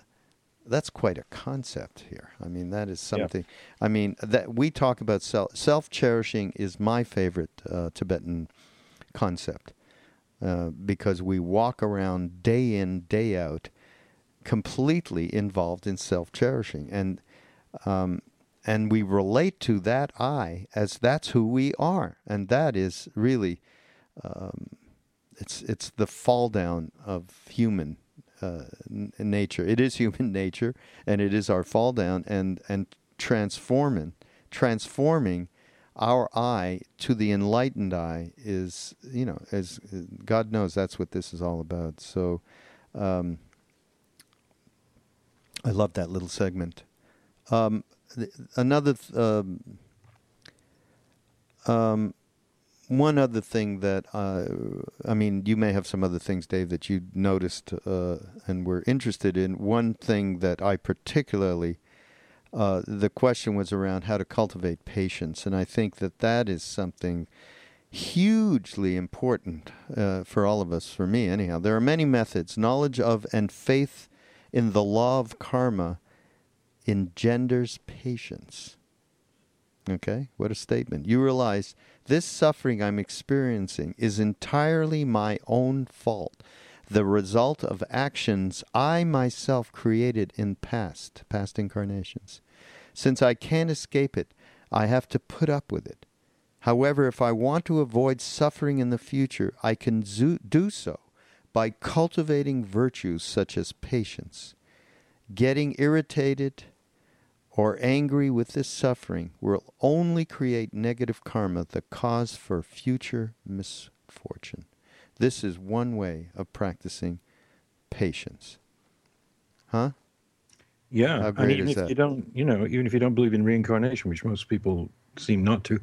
Speaker 1: that's quite a concept here. I mean, that is something. Yeah. I mean, that we talk about self self cherishing is my favorite uh, Tibetan concept uh, because we walk around day in day out completely involved in self cherishing and. Um, and we relate to that I as that's who we are, and that is really um, it's it's the fall down of human uh, n- nature. It is human nature, and it is our fall down and and transforming transforming our I to the enlightened eye is you know as God knows that's what this is all about. So. Um, I love that little segment. Um, th- another th- um, um, one other thing that uh, I mean, you may have some other things, Dave, that you noticed uh, and were interested in. One thing that I particularly uh, the question was around how to cultivate patience, and I think that that is something hugely important uh, for all of us. For me, anyhow, there are many methods. Knowledge of and faith in the law of karma engenders patience. Okay, what a statement. You realize this suffering I'm experiencing is entirely my own fault, the result of actions I myself created in past, past incarnations. Since I can't escape it, I have to put up with it. However, if I want to avoid suffering in the future, I can do so by cultivating virtues such as patience. Getting irritated or angry with this suffering will only create negative karma, the cause for future misfortune. This is one way of practicing patience. Huh?
Speaker 2: Yeah, and even if that? you don't, you know, even if you don't believe in reincarnation, which most people seem not to,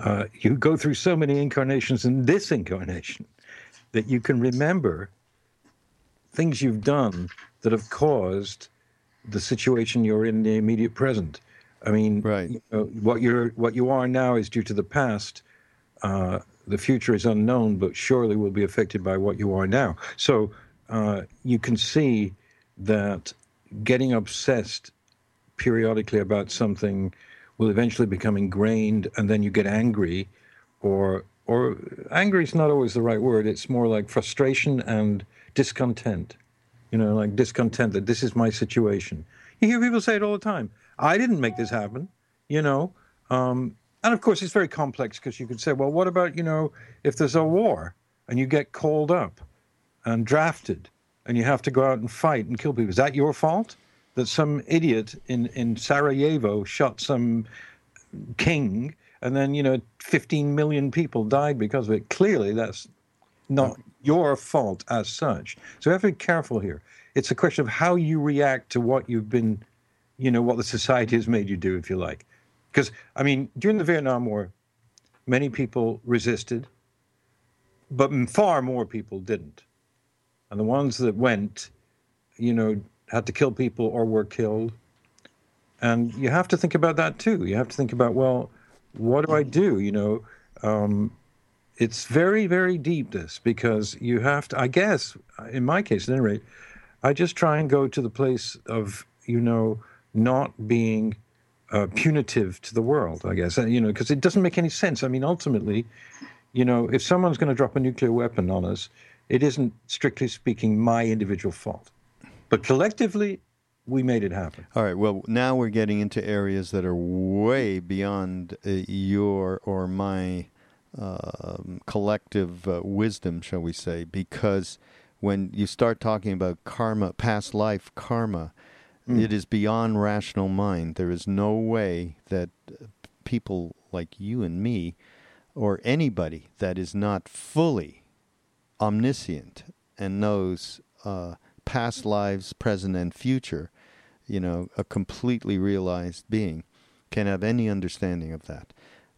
Speaker 2: uh, you go through so many incarnations in this incarnation that you can remember things you've done that have caused the situation you're in the immediate present. I mean,
Speaker 1: right.
Speaker 2: You know, what you're what you are now is due to the past. Uh, the future is unknown, but surely will be affected by what you are now. So uh, you can see that getting obsessed periodically about something will eventually become ingrained, and then you get angry, or or angry is not always the right word. It's more like frustration and discontent. You know, like discontent that this is my situation. You hear people say it all the time. I didn't make this happen. You know, um, and of course it's very complex because you could say, well, what about you know if there's a war and you get called up and drafted and you have to go out and fight and kill people? Is that your fault? That some idiot in, in Sarajevo shot some king and then, you know, 15 million people died because of it. Clearly, that's not your fault as such. So have to be careful here. It's a question of how you react to what you've been, you know, what the society has made you do, if you like. Because, I mean, during the Vietnam War, many people resisted, but far more people didn't. And the ones that went, you know, had to kill people or were killed. And you have to think about that too. You have to think about, well, what do I do? You know, um, it's very, very deep, this, because you have to, I guess, in my case at any rate, I just try and go to the place of, you know, not being uh, punitive to the world, I guess, you know, because it doesn't make any sense. I mean, ultimately, you know, if someone's going to drop a nuclear weapon on us, it isn't, strictly speaking, my individual fault. But collectively, we made it happen.
Speaker 1: All right. Well, now we're getting into areas that are way beyond uh, your or my uh, collective uh, wisdom, shall we say, because when you start talking about karma, past life karma, mm. it is beyond rational mind. There is no way that people like you and me, or anybody that is not fully omniscient and knows uh, past lives, present, and future, you know, a completely realized being, can have any understanding of that.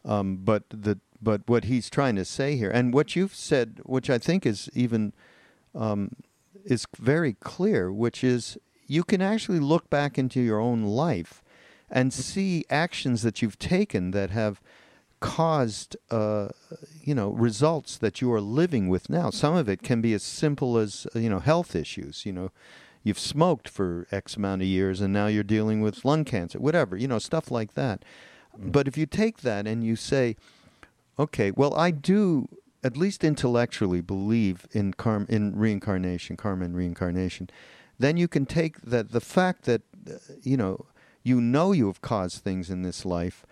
Speaker 1: Um, but the but what he's trying to say here, and what you've said, which I think is even um, is very clear, which is you can actually look back into your own life and see actions that you've taken that have caused uh, you know results that you are living with now. Some of it can be as simple as you know health issues. You know, you've smoked for X amount of years and now you're dealing with lung cancer, whatever. You know, stuff like that. Mm. But if you take that and you say, okay, well, I do at least intellectually believe in karma, in reincarnation, karma and reincarnation, then you can take that the fact that uh, you know you know you have caused things in this life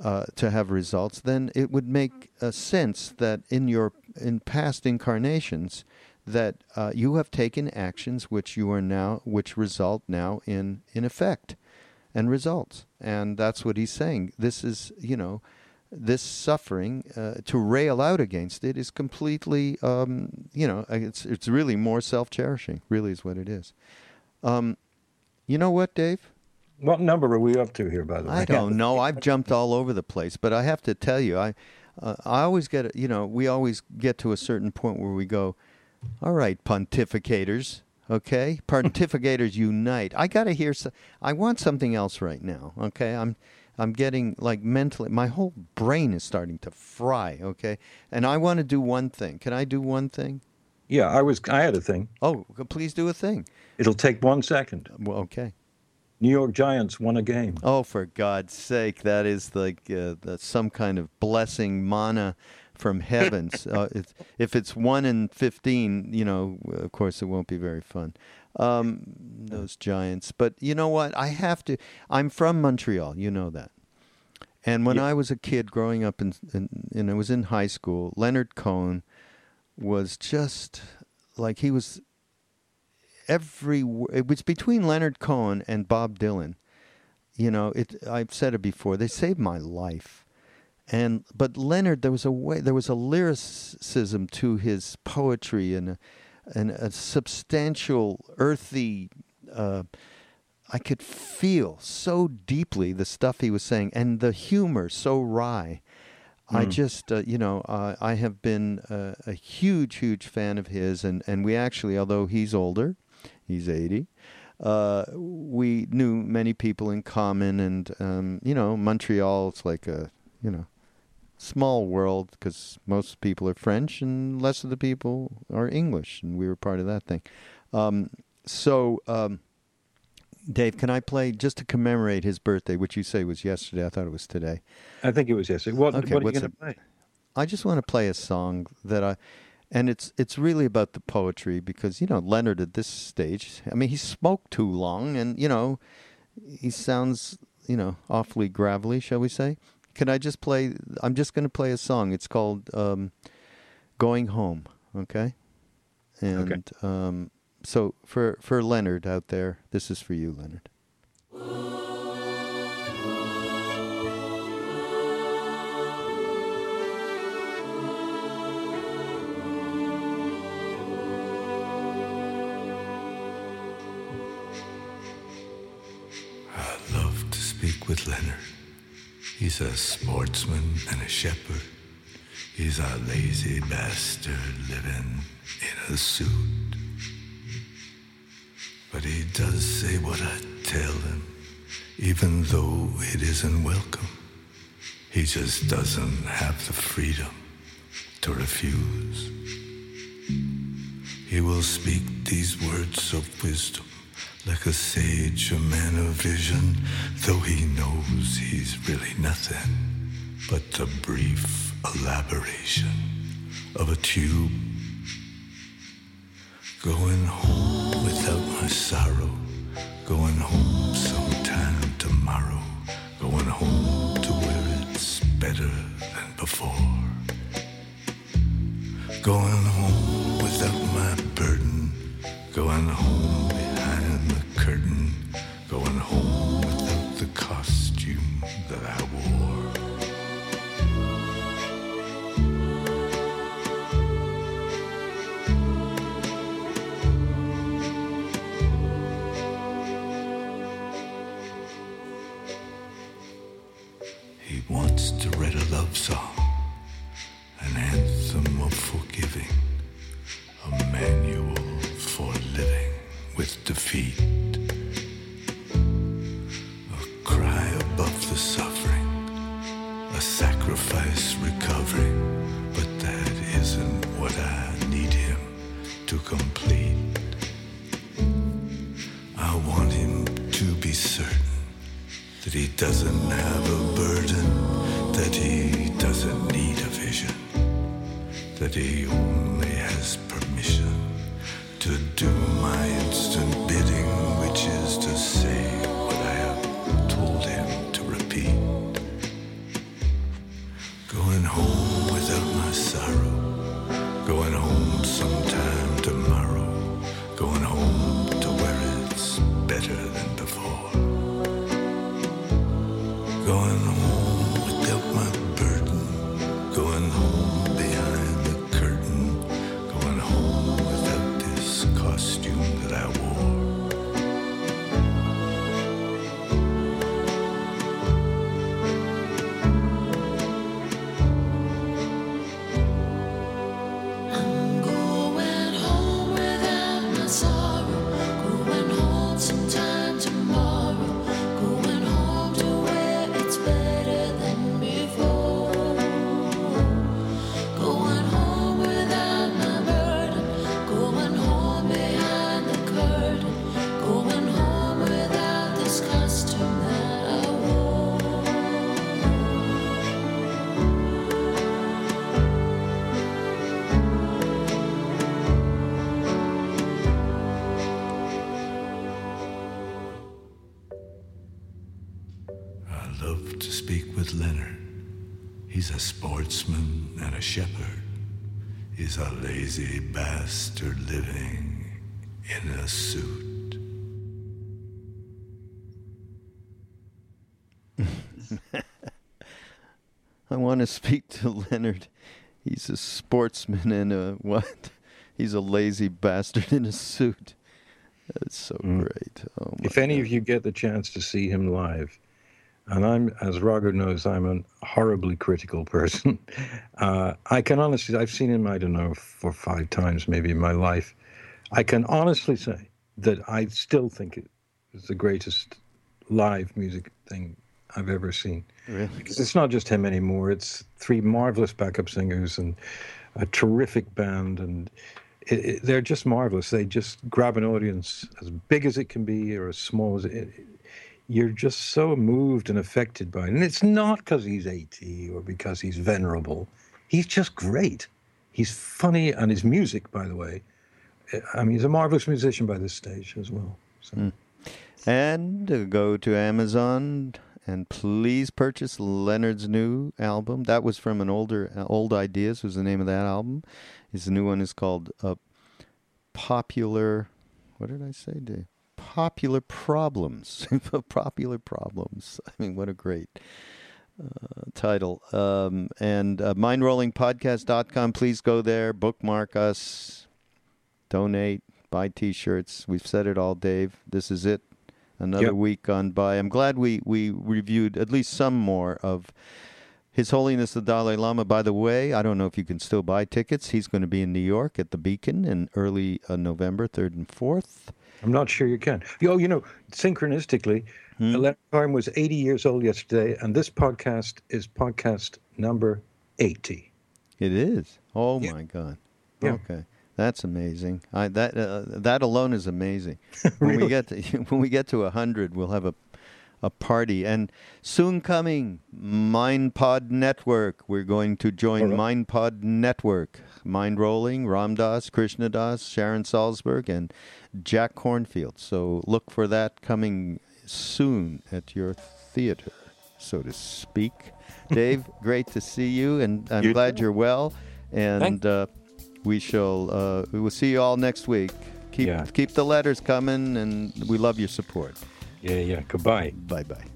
Speaker 1: uh, to have results, then it would make a sense that in your in past incarnations that uh, you have taken actions which you are now which result now in in effect and results, and that's what he's saying. This is you know this suffering uh, to rail out against it is completely um, you know it's it's really more self cherishing. Really is what it is. Um, you know what, Dave?
Speaker 2: What number are we up to here, by the way?
Speaker 1: I don't know. I've jumped all over the place, but I have to tell you, I, uh, I always get, you know, we always get to a certain point where we go, all right, pontificators, okay, pontificators unite. I got to hear. So, I want something else right now. Okay, I'm, I'm getting like mentally, my whole brain is starting to fry. Okay, and I want to do one thing. Can I do one thing?
Speaker 2: Yeah, I was. I had a thing.
Speaker 1: Oh, please do a thing.
Speaker 2: It'll take one second.
Speaker 1: Well, okay.
Speaker 2: New York Giants won a game.
Speaker 1: Oh, for God's sake, that is like uh, the, some kind of blessing, mana from heavens. uh, it's, if it's one in fifteen, you know, of course, it won't be very fun. Um, those Giants, but you know what? I have to. I'm from Montreal. You know that. And when
Speaker 2: Yeah.
Speaker 1: I was a kid growing up in, in, and I was in high school, Leonard Cohen was just like he was every it was between Leonard Cohen and Bob Dylan. You know, it I've said it before. They saved my life. And but Leonard there was a way there was a lyricism to his poetry and a, and a substantial earthy uh, I could feel so deeply the stuff he was saying and the humor so wry. I just, uh, you know, uh, I have been uh, a huge, huge fan of his, and, and we actually, although he's older, he's 80, uh, we knew many people in common, and, um, you know, Montreal, it's like a, you know, small world because most people are French and less of the people are English, and we were part of that thing. Um, so, um, Dave, can I play just to commemorate his birthday, which you say was yesterday? I thought it was today.
Speaker 2: I think it was yesterday. What,
Speaker 1: Okay,
Speaker 2: what are you going to play?
Speaker 1: I just want to play a song that I, and it's it's really about the poetry because you know Leonard at this stage, I mean he smoked too long, and you know, he sounds you know awfully gravelly, shall we say? Can I just play? I'm just going to play a song. It's called um, "Going Home." Okay, and um, so for for Leonard out there, this is for you, Leonard.
Speaker 3: I love to speak with Leonard. He's a sportsman and a shepherd. He's a lazy bastard living in a suit. But he does say what I tell him, even though it isn't welcome. He just doesn't have the freedom to refuse. He will speak these words of wisdom like a sage, a man of vision, though he knows he's really nothing but the brief elaboration of a tube. Going home without my sorrow, going home sometime tomorrow, going home to where it's better than before. Going home without my burden, going home home He's a lazy bastard living in a suit.
Speaker 1: I want to speak to Leonard. He's a sportsman and a what? He's a lazy bastard in a suit. That's so
Speaker 2: Mm.
Speaker 1: great. Oh my
Speaker 2: If any
Speaker 1: God.
Speaker 2: of you get the chance to see him live, and I'm, as Roger knows, I'm a horribly critical person. Uh, I can honestly, I've seen him, I don't know, for five times maybe in my life. I can honestly say that I still think it is the greatest live music thing I've ever seen.
Speaker 1: Really?
Speaker 2: Because it's not just him anymore. It's three marvelous backup singers and a terrific band, and it, it, they're just marvelous. They just grab an audience as big as it can be or as small as it. it you're just so moved and affected by it, and it's not because he's 80 or because he's venerable. He's just great. He's funny, and his music, by the way, I mean, he's a marvelous musician by this stage as well. So.
Speaker 1: And uh, go to Amazon and please purchase Leonard's new album. That was from an older uh, Old Ideas was the name of that album. His new one is called uh, Popular. What did I say, Dave? Popular Problems. Popular Problems. I mean, what a great uh, title. Um, and uh, mindrollingpodcast.com. Please go there, bookmark us, donate, buy T-shirts. We've said it all, Dave. This is it. Another
Speaker 2: Yep.
Speaker 1: week gone by. I'm glad we we reviewed at least some more of His Holiness the Dalai Lama. By the way, I don't know if you can still buy tickets. He's going to be in New York at the Beacon in early uh, November, third and fourth.
Speaker 2: I'm not sure you can. Oh, you know, synchronistically,
Speaker 1: Hmm.
Speaker 2: Leonard Cohen was 80 years old yesterday, and this podcast is podcast number 80.
Speaker 1: It is. Oh
Speaker 2: Yeah.
Speaker 1: my God.
Speaker 2: Yeah.
Speaker 1: Okay. That's amazing. I that uh, that alone is amazing. When we get to when we get to a hundred, we'll have a a party and soon coming MindPod Network. We're going to join
Speaker 2: All right.
Speaker 1: MindPod Network. Mind Rolling, Ram Dass, Krishna Das, Sharon Salzberg, and Jack Kornfield. So look for that coming soon at your theater, so to speak. Dave, great to see you, and I'm
Speaker 2: You
Speaker 1: glad
Speaker 2: too.
Speaker 1: you're well. And uh, we shall uh, we will see you all next week. Keep
Speaker 2: Yeah.
Speaker 1: keep the letters coming, and we love your support.
Speaker 2: Yeah, yeah. Goodbye.
Speaker 1: Bye bye.